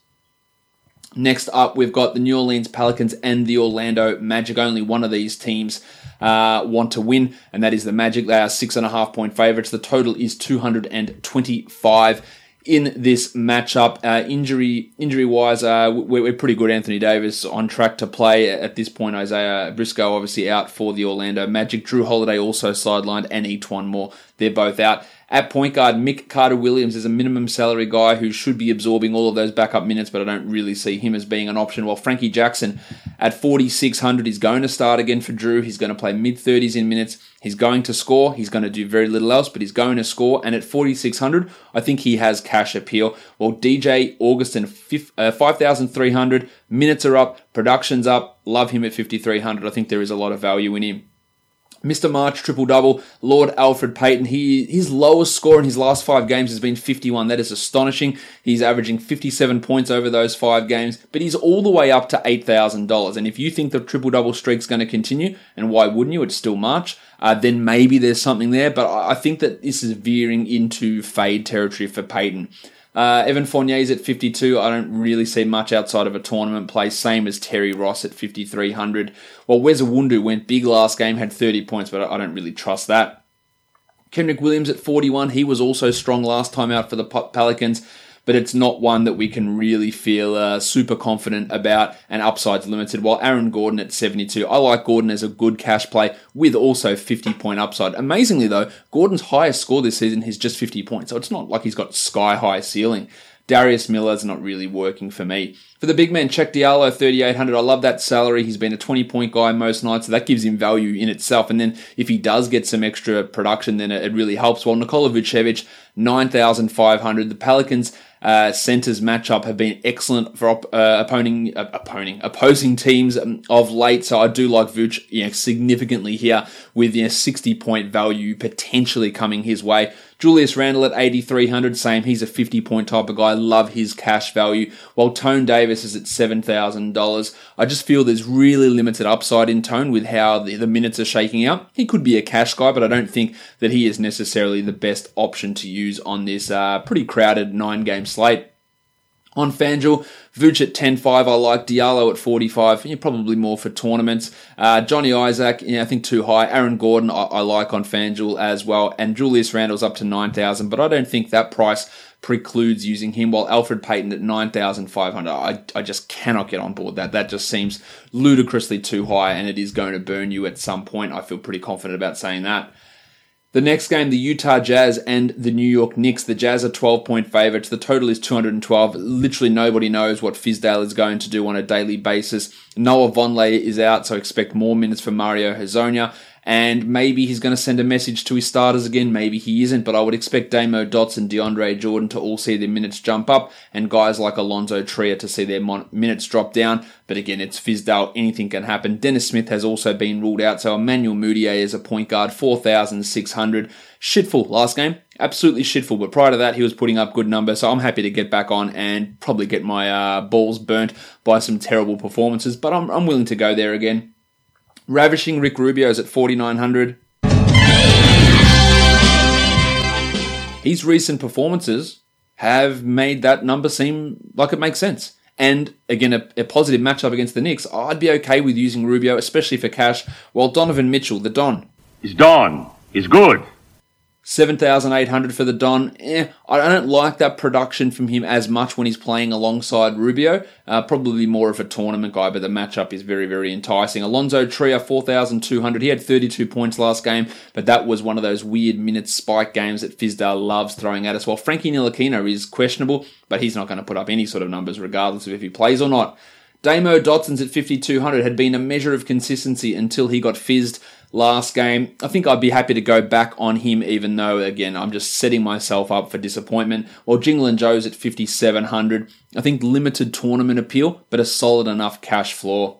Next up, we've got the New Orleans Pelicans and the Orlando Magic. Only one of these teams uh, want to win, and that is the Magic. They are six and a half point favorites. The total is 225. in this matchup. Uh, injury injury wise, uh, we're, we're, pretty good. Anthony Davis on track to play at this point. Isaiah Briscoe obviously out for the Orlando Magic. Jrue Holiday also sidelined, and E'Twaun Moore. They're both out. At point guard, Mick Carter Williams is a minimum salary guy who should be absorbing all of those backup minutes, but I don't really see him as being an option. While Frankie Jackson at 4,600 is going to start again for Jrue. He's going to play mid 30s in minutes. He's going to score. He's going to do very little else, but he's going to score. And at 4,600, I think he has cash appeal. While DJ Augustin, uh, 5,300, minutes are up, production's up. Love him at 5,300. I think there is a lot of value in him. Mr. March triple double, Lord Alfred Payton. He his lowest score in his last five games has been 51. That is astonishing. He's averaging 57 points over those five games, but he's all the way up to eight thousand dollars. And if you think the triple double streak's going to continue, and why wouldn't you? It's still March. Uh, then maybe there's something there. But I think that this is veering into fade territory for Payton. Uh, Evan Fournier's at 52. I don't really see much outside of a tournament play. Same as Terry Ross at 5,300. Well, Wes Iwundu went big last game, had 30 points, but I don't really trust that. Kenrich Williams at 41. He was also strong last time out for the Pelicans but it's not one that we can really feel uh, super confident about and upside's limited. While Aaron Gordon at 72, I like Gordon as a good cash play with also 50 point upside. Amazingly though, Gordon's highest score this season is just 50 points, so it's not like he's got sky high ceiling. Darius Miller's not really working for me. For the big man, Cheick Diallo, 3,800. I love that salary. He's been a 20 point guy most nights, so that gives him value in itself. And then if he does get some extra production, then it really helps. While Nikola Vucevic, 9,500. The Pelicans, uh, centers matchup have been excellent for op- uh, opposing, uh, opposing opposing teams of late. So I do like Vooch you know, significantly here with you know, 60 point value potentially coming his way. Julius Randle at 8,300, same. He's a 50 point type of guy. Love his cash value. While Tone Davis is at $7,000. I just feel there's really limited upside in Tone with how the, the minutes are shaking out. He could be a cash guy, but I don't think that he is necessarily the best option to use on this uh, pretty crowded nine game slate. On FanDuel, Vooch at 10.5, I like Diallo at 45, you're probably more for tournaments. Uh, Johnny Isaac, I think too high. Aaron Gordon, I, I like on FanDuel as well. And Julius Randle's up to 9,000, but I don't think that price precludes using him, while Alfred Payton at 9,500. I, I just cannot get on board that. That just seems ludicrously too high, and it is going to burn you at some point. I feel pretty confident about saying that. The next game, the Utah Jazz and the New York Knicks. The Jazz are 12 point favourites. The total is 212. Literally nobody knows what Fizdale is going to do on a daily basis. Noah Vonleh is out, so expect more minutes for Mario Hezonja and maybe he's going to send a message to his starters again. Maybe he isn't, but I would expect Damo Dotson, DeAndre Jordan to all see their minutes jump up, and guys like Alonzo Trier to see their mon- minutes drop down. But again, it's Fizdale. Anything can happen. Dennis Smith has also been ruled out, so Emmanuel Mudiay is a point guard, 4,600. Shitful last game. Absolutely shitful, but prior to that, he was putting up good numbers, so I'm happy to get back on and probably get my uh, balls burnt by some terrible performances, but I'm, I'm willing to go there again. Ravishing Rick Rubio's at 4,900. His recent performances have made that number seem like it makes sense. And again, a, a, positive matchup against the Knicks, I'd be okay with using Rubio, especially for cash, while Donovan Mitchell, the Don. Is Don. Is good. 7,800 for the Don. Eh, I don't like that production from him as much when he's playing alongside Rubio. Uh, probably more of a tournament guy, but the matchup is very, very enticing. Alonzo Trier, 4,200. He had 32 points last game, but that was one of those weird minute spike games that Fizdale loves throwing at us. While Frankie Ntilikina is questionable, but he's not going to put up any sort of numbers regardless of if he plays or not. Damo Dotson's at 5,200 had been a measure of consistency until he got fizzed last game. I think I'd be happy to go back on him, even though, again, I'm just setting myself up for disappointment. While Jingle and Joe's at 5,700, I think limited tournament appeal, but a solid enough cash floor.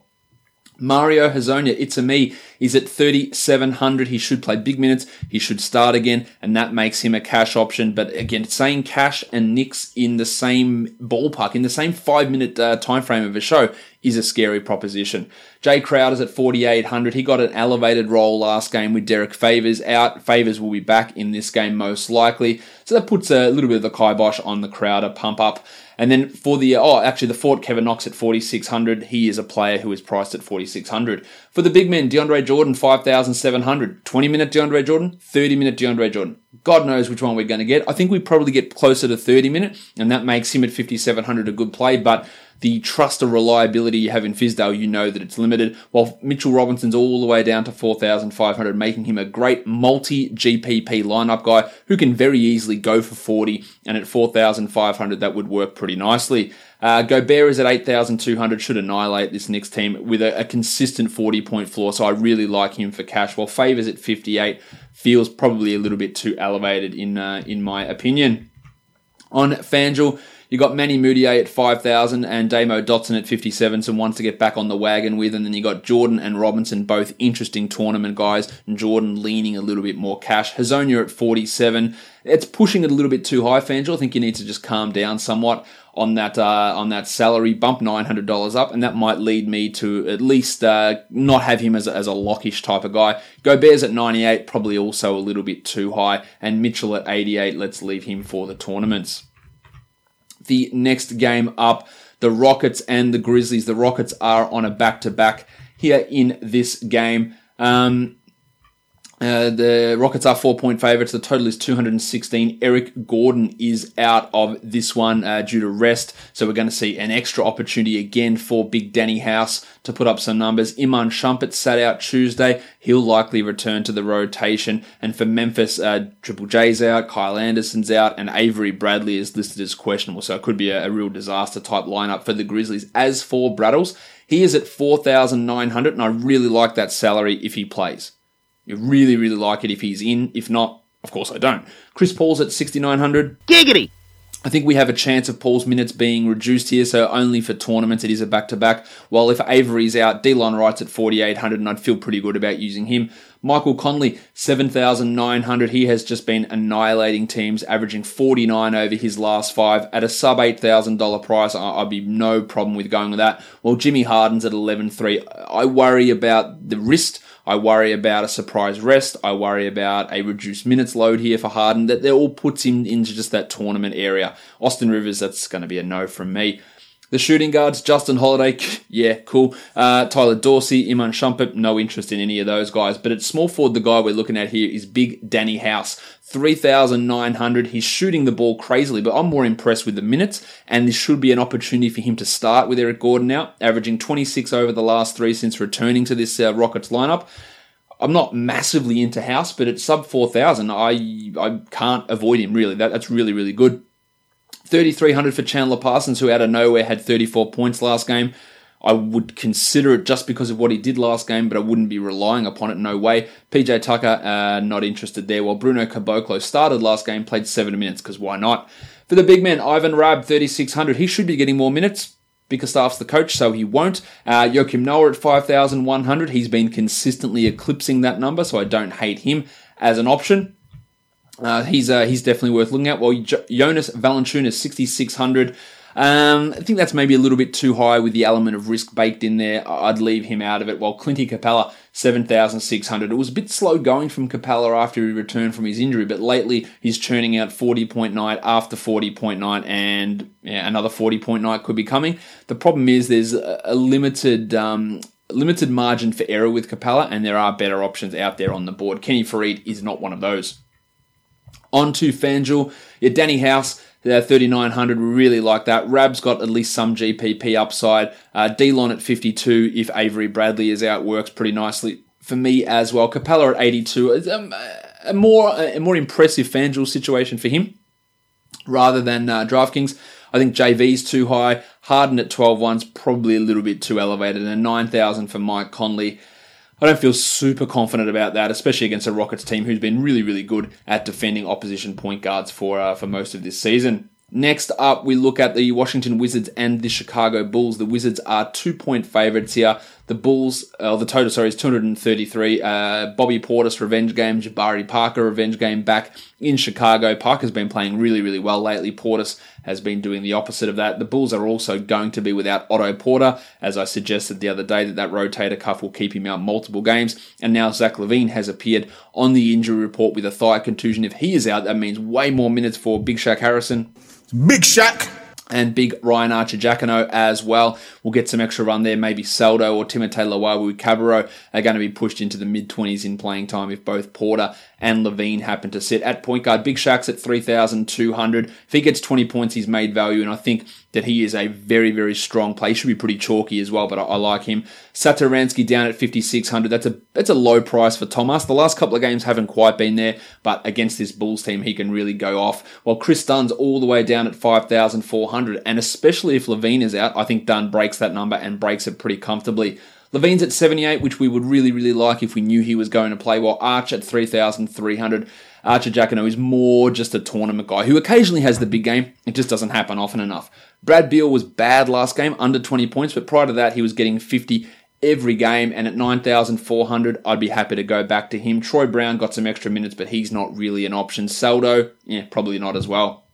Mario Hezonja, it's a me. He's at 3,700. He should play big minutes. He should start again, and that makes him a cash option. But again, saying cash and Knicks in the same ballpark, in the same five minute uh, time frame of a show, is a scary proposition. Jae Crowder's at 4,800. He got an elevated role last game with Derrick Favors out. Favors will be back in this game most likely. So that puts a little bit of the kibosh on the Crowder pump up. And then for the oh, actually the Fort Kevin Knox at 4600. He is a player who is priced at 4600. For the big men, DeAndre Jordan 5700. 20 minute DeAndre Jordan, 30 minute DeAndre Jordan. God knows which one we're going to get. I think we probably get closer to 30 minute, and that makes him at 5700 a good play. But the trust or reliability you have in Fizdale, you know that it's limited. While Mitchell Robinson's all the way down to 4,500, making him a great multi GPP lineup guy who can very easily go for 40, and at 4,500, that would work pretty nicely. Uh, Gobert is at 8,200, should annihilate this Knicks team with a, a, consistent 40 point floor, so I really like him for cash. While Favors at 58 feels probably a little bit too elevated in, uh, in my opinion. On FanDuel, you got Manny Mudiay at 5,000 and Damo Dotson at 57, some ones to get back on the wagon with. And then you got Jordan and Robinson, both interesting tournament guys. And Jordan leaning a little bit more cash. Hezonja at 47. It's pushing it a little bit too high, Fangel. I think you need to just calm down somewhat on that uh, on that salary bump nine hundred dollars up, and that might lead me to at least uh, not have him as a, as a lockish type of guy. Gobert's at ninety eight, probably also a little bit too high, and Mitchell at eighty eight. Let's leave him for the tournaments the next game up. The Rockets and the Grizzlies. The Rockets are on a back to back here in this game. Um, uh, the Rockets are four point favourites. The total is 216. Eric Gordon is out of this one uh, due to rest. So we're going to see an extra opportunity again for Big Danny House to put up some numbers. Iman Shumpert sat out Tuesday. He'll likely return to the rotation. And for Memphis, uh, Triple J's out, Kyle Anderson's out, and Avery Bradley is listed as questionable. So it could be a, a real disaster type lineup for the Grizzlies. As for Braddles, he is at 4,900, and I really like that salary if he plays. You really, really like it if he's in. If not, of course I don't. Chris Paul's at 6,900. Giggity! I think we have a chance of Paul's minutes being reduced here, so only for tournaments it is a back to back. While if Avery's out, Delon Wright's at 4,800, and I'd feel pretty good about using him. Michael Conley, 7,900. He has just been annihilating teams, averaging 49 over his last five. At a sub $8,000 price, I'd be no problem with going with that. While Jimmy Harden's at 11.3. I worry about the wrist. I worry about a surprise rest. I worry about a reduced minutes load here for Harden. That all puts him into just that tournament area. Austin Rivers, that's going to be a no from me. The shooting guards, Justin Holiday, yeah, cool. Uh, Tyler Dorsey, Iman Shumpert, no interest in any of those guys. But at small forward, the guy we're looking at here is Big Danny House. 3,900. He's shooting the ball crazily, but I'm more impressed with the minutes, and this should be an opportunity for him to start with Eric Gordon now, averaging 26 over the last three since returning to this uh, Rockets lineup. I'm not massively into House, but at sub 4,000, I I can't avoid him really. That, that's really, really good. 3,300 for Chandler Parsons, who out of nowhere had 34 points last game. I would consider it just because of what he did last game, but I wouldn't be relying upon it. No way. PJ Tucker, uh, not interested there. While Bruno Caboclo started last game, played seven minutes because why not? For the big man, Ivan Rabb, 3,600. He should be getting more minutes. Bickerstaff's the coach, so he won't. Uh, Joakim Noah at 5,100. He's been consistently eclipsing that number, so I don't hate him as an option. Uh, he's uh, he's definitely worth looking at. Well, Jonas Valanciunas, 6,600. Um, I think that's maybe a little bit too high with the element of risk baked in there. I'd leave him out of it. While Clinty Capela, 7,600. It was a bit slow going from Capela after he returned from his injury, but lately he's churning out 40.9 after 40.9 and yeah, another 40.9 could be coming. The problem is there's a limited. Um, limited margin for error with Capela, and there are better options out there on the board. Kenny Faried is not one of those. On to FanDuel. Yeah, Danny House, uh, 3,900. We really like that. Rabb's got at least some GPP upside. Uh, Delon at 52 if Avery Bradley is out works pretty nicely for me as well. Capela at 82. Um, a more a more impressive FanDuel situation for him rather than uh, DraftKings. I think JV's too high. Harden at 12 one's probably a little bit too elevated. And 9,000 for Mike Conley. I don't feel super confident about that, especially against a Rockets team who's been really, really good at defending opposition point guards for uh, for most of this season. Next up, we look at the Washington Wizards and the Chicago Bulls. The Wizards are two point favorites here. The Bulls, uh, the total, sorry, is 233. Uh, Bobby Portis revenge game, Jabari Parker revenge game back in Chicago. Parker's been playing really, really well lately. Portis has been doing the opposite of that. The Bulls are also going to be without Otto Porter, as I suggested the other day that that rotator cuff will keep him out multiple games. And now Zach LaVine has appeared on the injury report with a thigh contusion. If he is out, that means way more minutes for Big Shaq Harrison. Big Shaq and big Ryan Arcidiacono as well. We'll get some extra run there. Maybe Saldo or Timothé Luwawu-Cabarrot are going to be pushed into the mid 20s in playing time if both Porter and LaVine happen to sit at point guard. Big Shaq's at 3,200. If he gets 20 points, he's made value, and I think that he is a very, very strong play. He should be pretty chalky as well, but I, I like him. Satoransky down at 5,600. That's a that's a low price for Thomas. The last couple of games haven't quite been there, but against this Bulls team, he can really go off. While Kris Dunn's all the way down at 5,400, and especially if LaVine is out, I think Dunn breaks that number and breaks it pretty comfortably. LaVine's at 78, which we would really, really like if we knew he was going to play, while Arch at 3,300. Arcidiacono is more just a tournament guy who occasionally has the big game. It just doesn't happen often enough. Brad Beal was bad last game, under 20 points, but prior to that, he was getting 50 every game. And at 9,400, I'd be happy to go back to him. Troy Brown got some extra minutes, but he's not really an option. Saldo, yeah, probably not as well.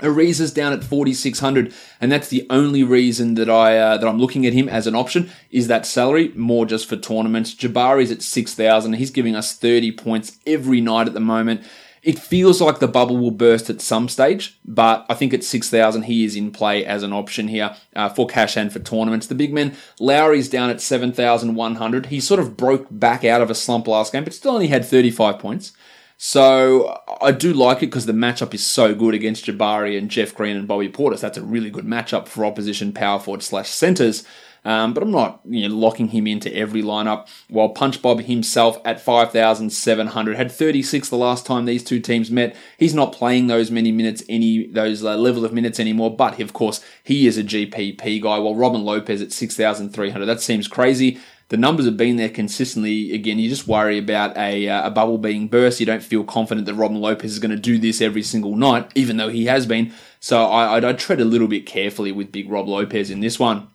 Ariza's down at 4600 and that's the only reason that I uh, that I'm looking at him as an option is that salary more just for tournaments. Jabari's at 6000 he's giving us 30 points every night at the moment. It feels like the bubble will burst at some stage, but I think at 6,000 he is in play as an option here uh, for cash and for tournaments. The big men, Lauri's down at 7,100. He sort of broke back out of a slump last game, but still only had 35 points. So I do like it because the matchup is so good against Jabari and Jeff Green and Bobby Portis. That's a really good matchup for opposition power forward slash centers. Um, but I'm not you know, locking him into every lineup. While Punch Bob himself at 5,700 had 36 the last time these two teams met. He's not playing those many minutes, any those uh, level of minutes anymore. But of course, he is a GPP guy. While Robin Lopez at 6,300, that seems crazy the numbers have been there consistently. Again, you just worry about a, uh, a bubble being burst. You don't feel confident that Robin Lopez is going to do this every single night, even though he has been. So I, I'd, I'd tread a little bit carefully with Big Rob Lopez in this one.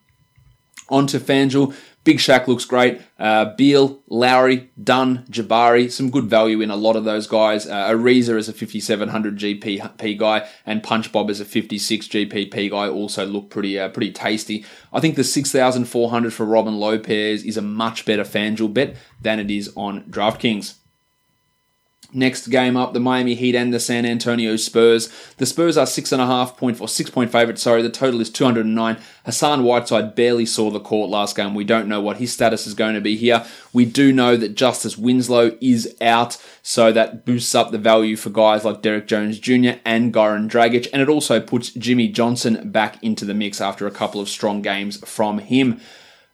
On to Fanduel. Big Shaq looks great. Uh, Beal, Lauri, Dunn, Jabari, some good value in a lot of those guys. Uh, Ariza is a 5700 GPP guy, and Punch Bob is a 56 GPP guy. Also look pretty uh, pretty tasty. I think the 6400 for Robin Lopez is a much better FanDuel bet than it is on DraftKings. Next game up, the Miami Heat and the San Antonio Spurs. The Spurs are six and a half point or six point favourites. Sorry, the total is 209. Hassan Whiteside barely saw the court last game. We don't know what his status is going to be here. We do know that Justice Winslow is out, so that boosts up the value for guys like Derrick Jones Jr. and Goran Dragic, and it also puts Jimmy Johnson back into the mix after a couple of strong games from him.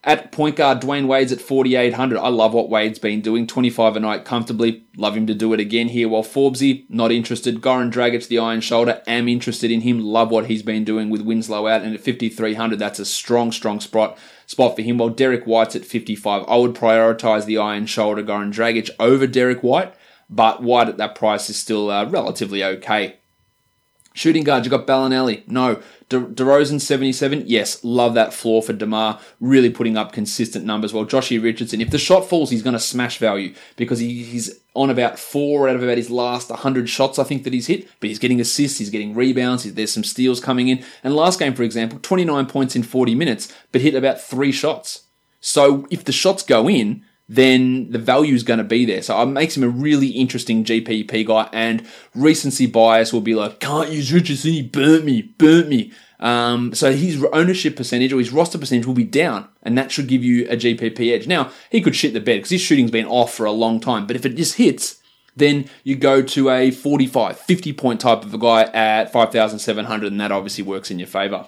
At point guard, Dwyane Wade's at 4,800. I love what Wade's been doing. 25 a night comfortably. Love him to do it again here. While Forbesy, not interested. Goran Dragic, the iron shoulder, am interested in him. Love what he's been doing with Winslow out. And at 5,300, that's a strong, strong spot spot for him. While Derrick White's at 55, I would prioritize the iron shoulder Goran Dragic over Derrick White. But White at that price is still uh, relatively okay. Shooting guard, you got Belinelli. No. De- DeRozan 77. Yes, love that floor for DeMar. Really putting up consistent numbers. Well, Joshy Richardson, if the shot falls, he's going to smash value because he, he's on about four out of about his last 100 shots, I think, that he's hit. But he's getting assists, he's getting rebounds, there's some steals coming in. And last game, for example, 29 points in 40 minutes, but hit about three shots. So if the shots go in, then the value is going to be there. So it makes him a really interesting GPP guy. And recency bias will be like, can't use Richardson, he burnt me, burnt me. Um, so his ownership percentage or his roster percentage will be down, and that should give you a GPP edge. Now, he could shit the bed because his shooting's been off for a long time, but if it just hits, then you go to a 45, 50 point type of a guy at 5,700, and that obviously works in your favour.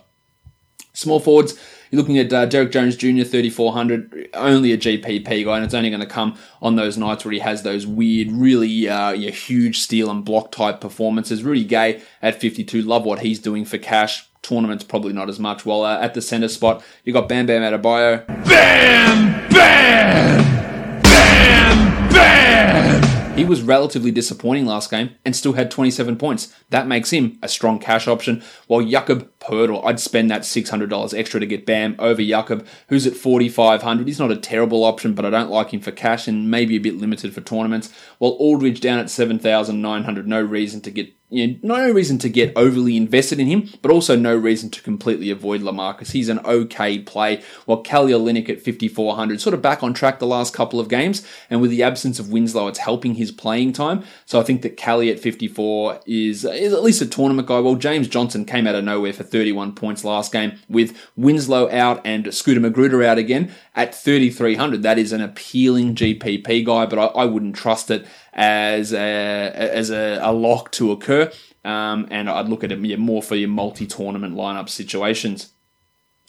Small forwards, you're looking at uh, Derrick Jones Jr. 3400, only a GPP guy, and it's only going to come on those nights where he has those weird, really uh, yeah, huge steal and block type performances. Rudy Gay at 52, love what he's doing for cash. Tournaments probably not as much. While uh, at the center spot, you got Bam Bam Adebayo. Bam! Bam! Bam! Bam! He was relatively disappointing last game and still had 27 points. That makes him a strong cash option. While Jakob Poeltl, I'd spend that $600 extra to get Bam over Jakob, who's at 4,500. He's not a terrible option, but I don't like him for cash and maybe a bit limited for tournaments. While Aldridge down at 7,900, no reason to get you know, no reason to get overly invested in him, but also no reason to completely avoid Lamarcus. He's an okay play, while Kelly Olynyk at 5,400, sort of back on track the last couple of games, and with the absence of Winslow, it's helping his playing time. So I think that Kelly at 54 is, is at least a tournament guy. Well, James Johnson came out of nowhere for 31 points last game, with Winslow out and Scooter McGruder out again at 3,300. That is an appealing GPP guy, but I, I wouldn't trust it as a, as a, a lock to occur. Um, and I'd look at it more for your multi-tournament lineup situations.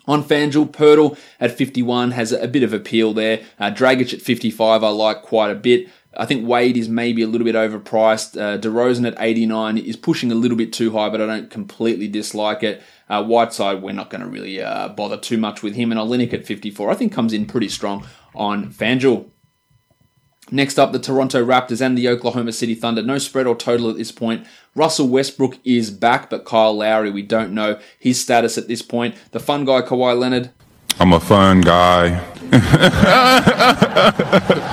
On FanDuel, Poeltl at 51 has a bit of appeal there. Uh, Dragic at 55 I like quite a bit. I think Wade is maybe a little bit overpriced. Uh, DeRozan at 89 is pushing a little bit too high, but I don't completely dislike it. Uh, Whiteside, we're not going to really uh, bother too much with him. And Olynyk at 54, I think comes in pretty strong on FanDuel. Next up, the Toronto Raptors and the Oklahoma City Thunder. No spread or total at this point. Russell Westbrook is back, but Kyle Lowry, we don't know his status at this point. The fun guy, Kawhi Leonard. I'm a fun guy.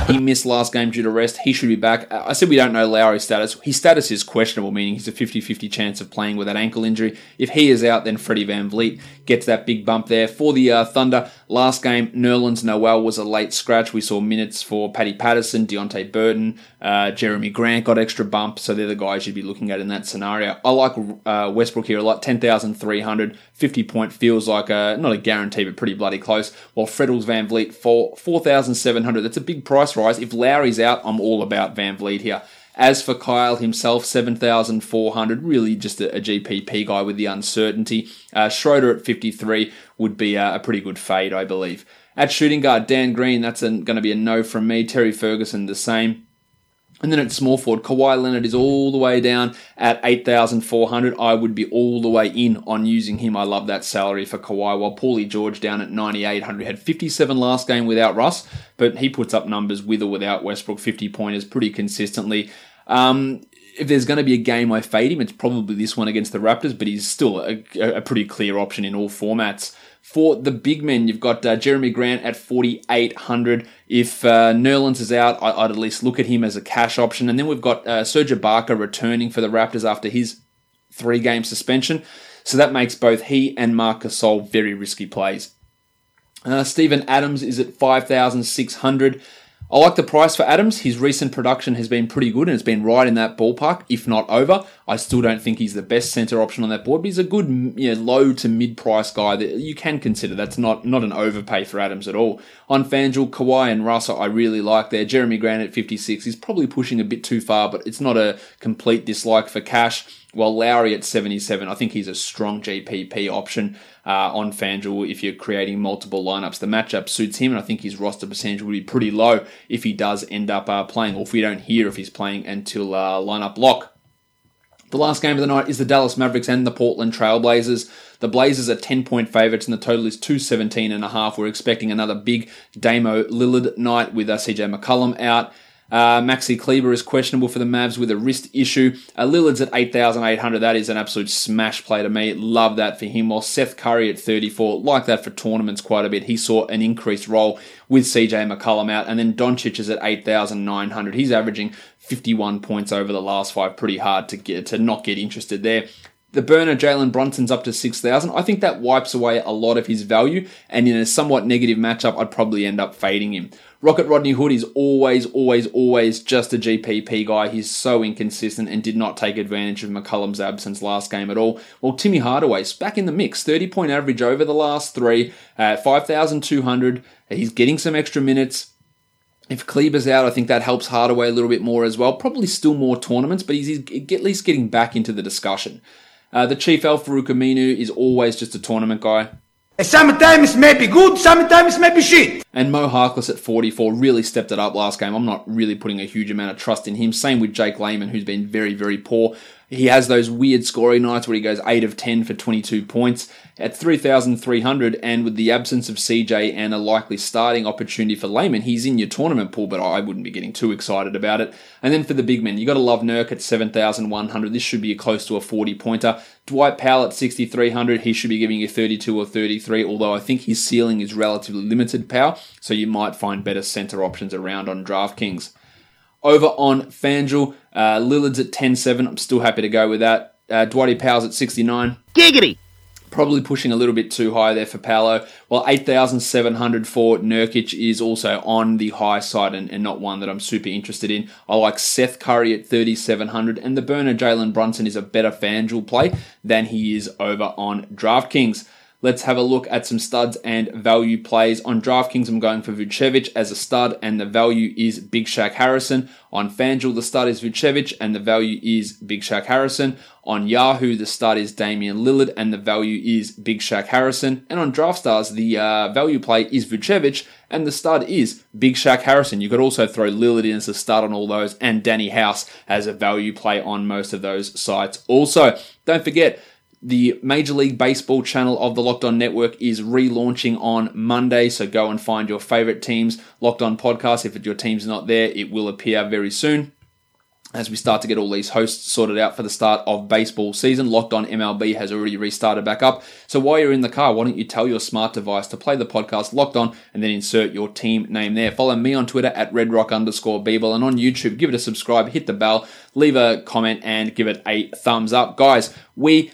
he missed last game due to rest. He should be back. I said we don't know Lowry's status. His status is questionable, meaning he's a 50 50 chance of playing with that ankle injury. If he is out, then Freddie VanVleet gets that big bump there. For the uh, Thunder, last game, Nerlens Noel was a late scratch. We saw minutes for Paddy Patterson, Deonte Burton, uh, Jerami Grant got extra bump, so they're the guys you'd be looking at in that scenario. I like uh, Westbrook here a lot, 10,300, 50 point feels like a, not a guarantee, but pretty bloody close. While Freddles VanVleet, for 4,700, that's a big price rise. If Lowry's out, I'm all about VanVleet here. As for Kyle himself, 7,400, really just a, a, GPP guy with the uncertainty. Uh, Schroeder at 53 would be a, a, pretty good fade, I believe. At shooting guard, Dan Green, that's going to be a no from me. Terry Ferguson, the same. And then at small forward, Kawhi Leonard is all the way down at 8,400. I would be all the way in on using him. I love that salary for Kawhi. While Paulie George down at 9,800 had 57 last game without Russ, but he puts up numbers with or without Westbrook, 50 pointers pretty consistently. Um, if there's going to be a game I fade him, it's probably this one against the Raptors, but he's still a, a pretty clear option in all formats. For the big men, you've got uh, Jerami Grant at 4,800. If uh, Nerlens is out, I, would at least look at him as a cash option. And then we've got uh, Serge Ibaka returning for the Raptors after his three game suspension. So that makes both he and Marc Gasol very risky plays. Uh, Steven Adams is at 5,600. I like the price for Adams. His recent production has been pretty good and it's been right in that ballpark, if not over. I still don't think he's the best center option on that board, but he's a good you know, low to mid price guy that you can consider. That's not, not an overpay for Adams at all. On FanDuel, Kawhi and Russell, I really like there. Jerami Grant at 56 is probably pushing a bit too far, but it's not a complete dislike for cash. While Lowry at 77, I think he's a strong GPP option uh, on FanDuel if you're creating multiple lineups. The matchup suits him, and I think his roster percentage will be pretty low if he does end up uh, playing, or if we don't hear if he's playing until uh, lineup lock. The last game of the night is the Dallas Mavericks and the Portland Trailblazers. The Blazers are 10 point favourites and the total is 217 and a half. We're expecting another big Damo Lillard night with uh, CJ McCollum out. Uh, Maxi Kleber is questionable for the Mavs with a wrist issue. Uh, Lillard's at 8,800. That is an absolute smash play to me. Love that for him. While Seth Curry at 34, like that for tournaments quite a bit. He saw an increased role with CJ McCollum out. And then Doncic is at 8,900. He's averaging 51 points over the last five. Pretty hard to get to not get interested there. The burner Jalen Brunson's up to 6,000. I think that wipes away a lot of his value, and in a somewhat negative matchup, I'd probably end up fading him. Rocket Rodney Hood is always, always, always just a GPP guy. He's so inconsistent and did not take advantage of McCollum's absence last game at all. Well, Timmy Hardaway's back in the mix. 30 point average over the last three, uh, at 5,200. He's getting some extra minutes. If Kleber's out, I think that helps Hardaway a little bit more as well. Probably still more tournaments, but he's at least getting back into the discussion. Uh, the Chief Al-Farouq Aminu is always just a tournament guy. Sometimes may be good, sometimes may be shit. And Mo Harkless at 44 really stepped it up last game. I'm not really putting a huge amount of trust in him. Same with Jake Layman, who's been very, very poor. He has those weird scoring nights where he goes 8 of 10 for 22 points at 3,300. And with the absence of CJ and a likely starting opportunity for Layman, he's in your tournament pool, but I wouldn't be getting too excited about it. And then for the big men, you got to love Nurk at 7,100. This should be close to a 40 pointer. Dwight Powell at 6,300. He should be giving you 32 or 33, although I think his ceiling is relatively limited power, so you might find better center options around on DraftKings. Over on FanDuel, uh, Lillard's at 10-7. I'm still happy to go with that. Uh, Dwighty Powell's at 69. Giggity! Probably pushing a little bit too high there for Paolo. While 8,700 for Nurkic is also on the high side and, and, not one that I'm super interested in. I like Seth Curry at 3,700 and the burner Jalen Brunson is a better FanDuel play than he is over on DraftKings. Let's have a look at some studs and value plays. On DraftKings, I'm going for Vucevic as a stud, and the value is Big Shaq Harrison. On FanDuel, the stud is Vucevic, and the value is Big Shaq Harrison. On Yahoo, the stud is Damian Lillard, and the value is Big Shaq Harrison. And on DraftStars, the uh, value play is Vucevic, and the stud is Big Shaq Harrison. You could also throw Lillard in as a stud on all those, and Danny House as a value play on most of those sites. Also, don't forget, the Major League Baseball channel of the Locked On Network is relaunching on Monday, so go and find your favorite teams Locked On podcast. If your team's not there, it will appear very soon. As we start to get all these hosts sorted out for the start of baseball season, Locked On MLB has already restarted back up. So while you're in the car, why don't you tell your smart device to play the podcast Locked On and then insert your team name there. Follow me on Twitter at redrock underscore Beeble and on YouTube, give it a subscribe, hit the bell, leave a comment, and give it a thumbs up. Guys, we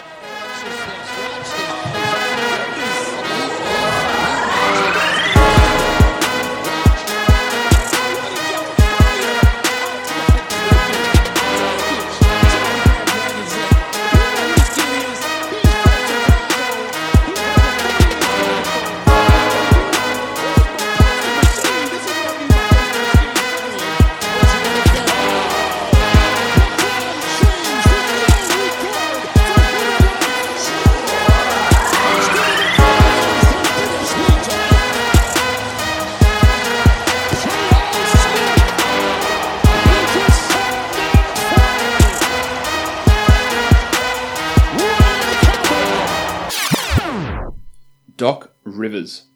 Rivers.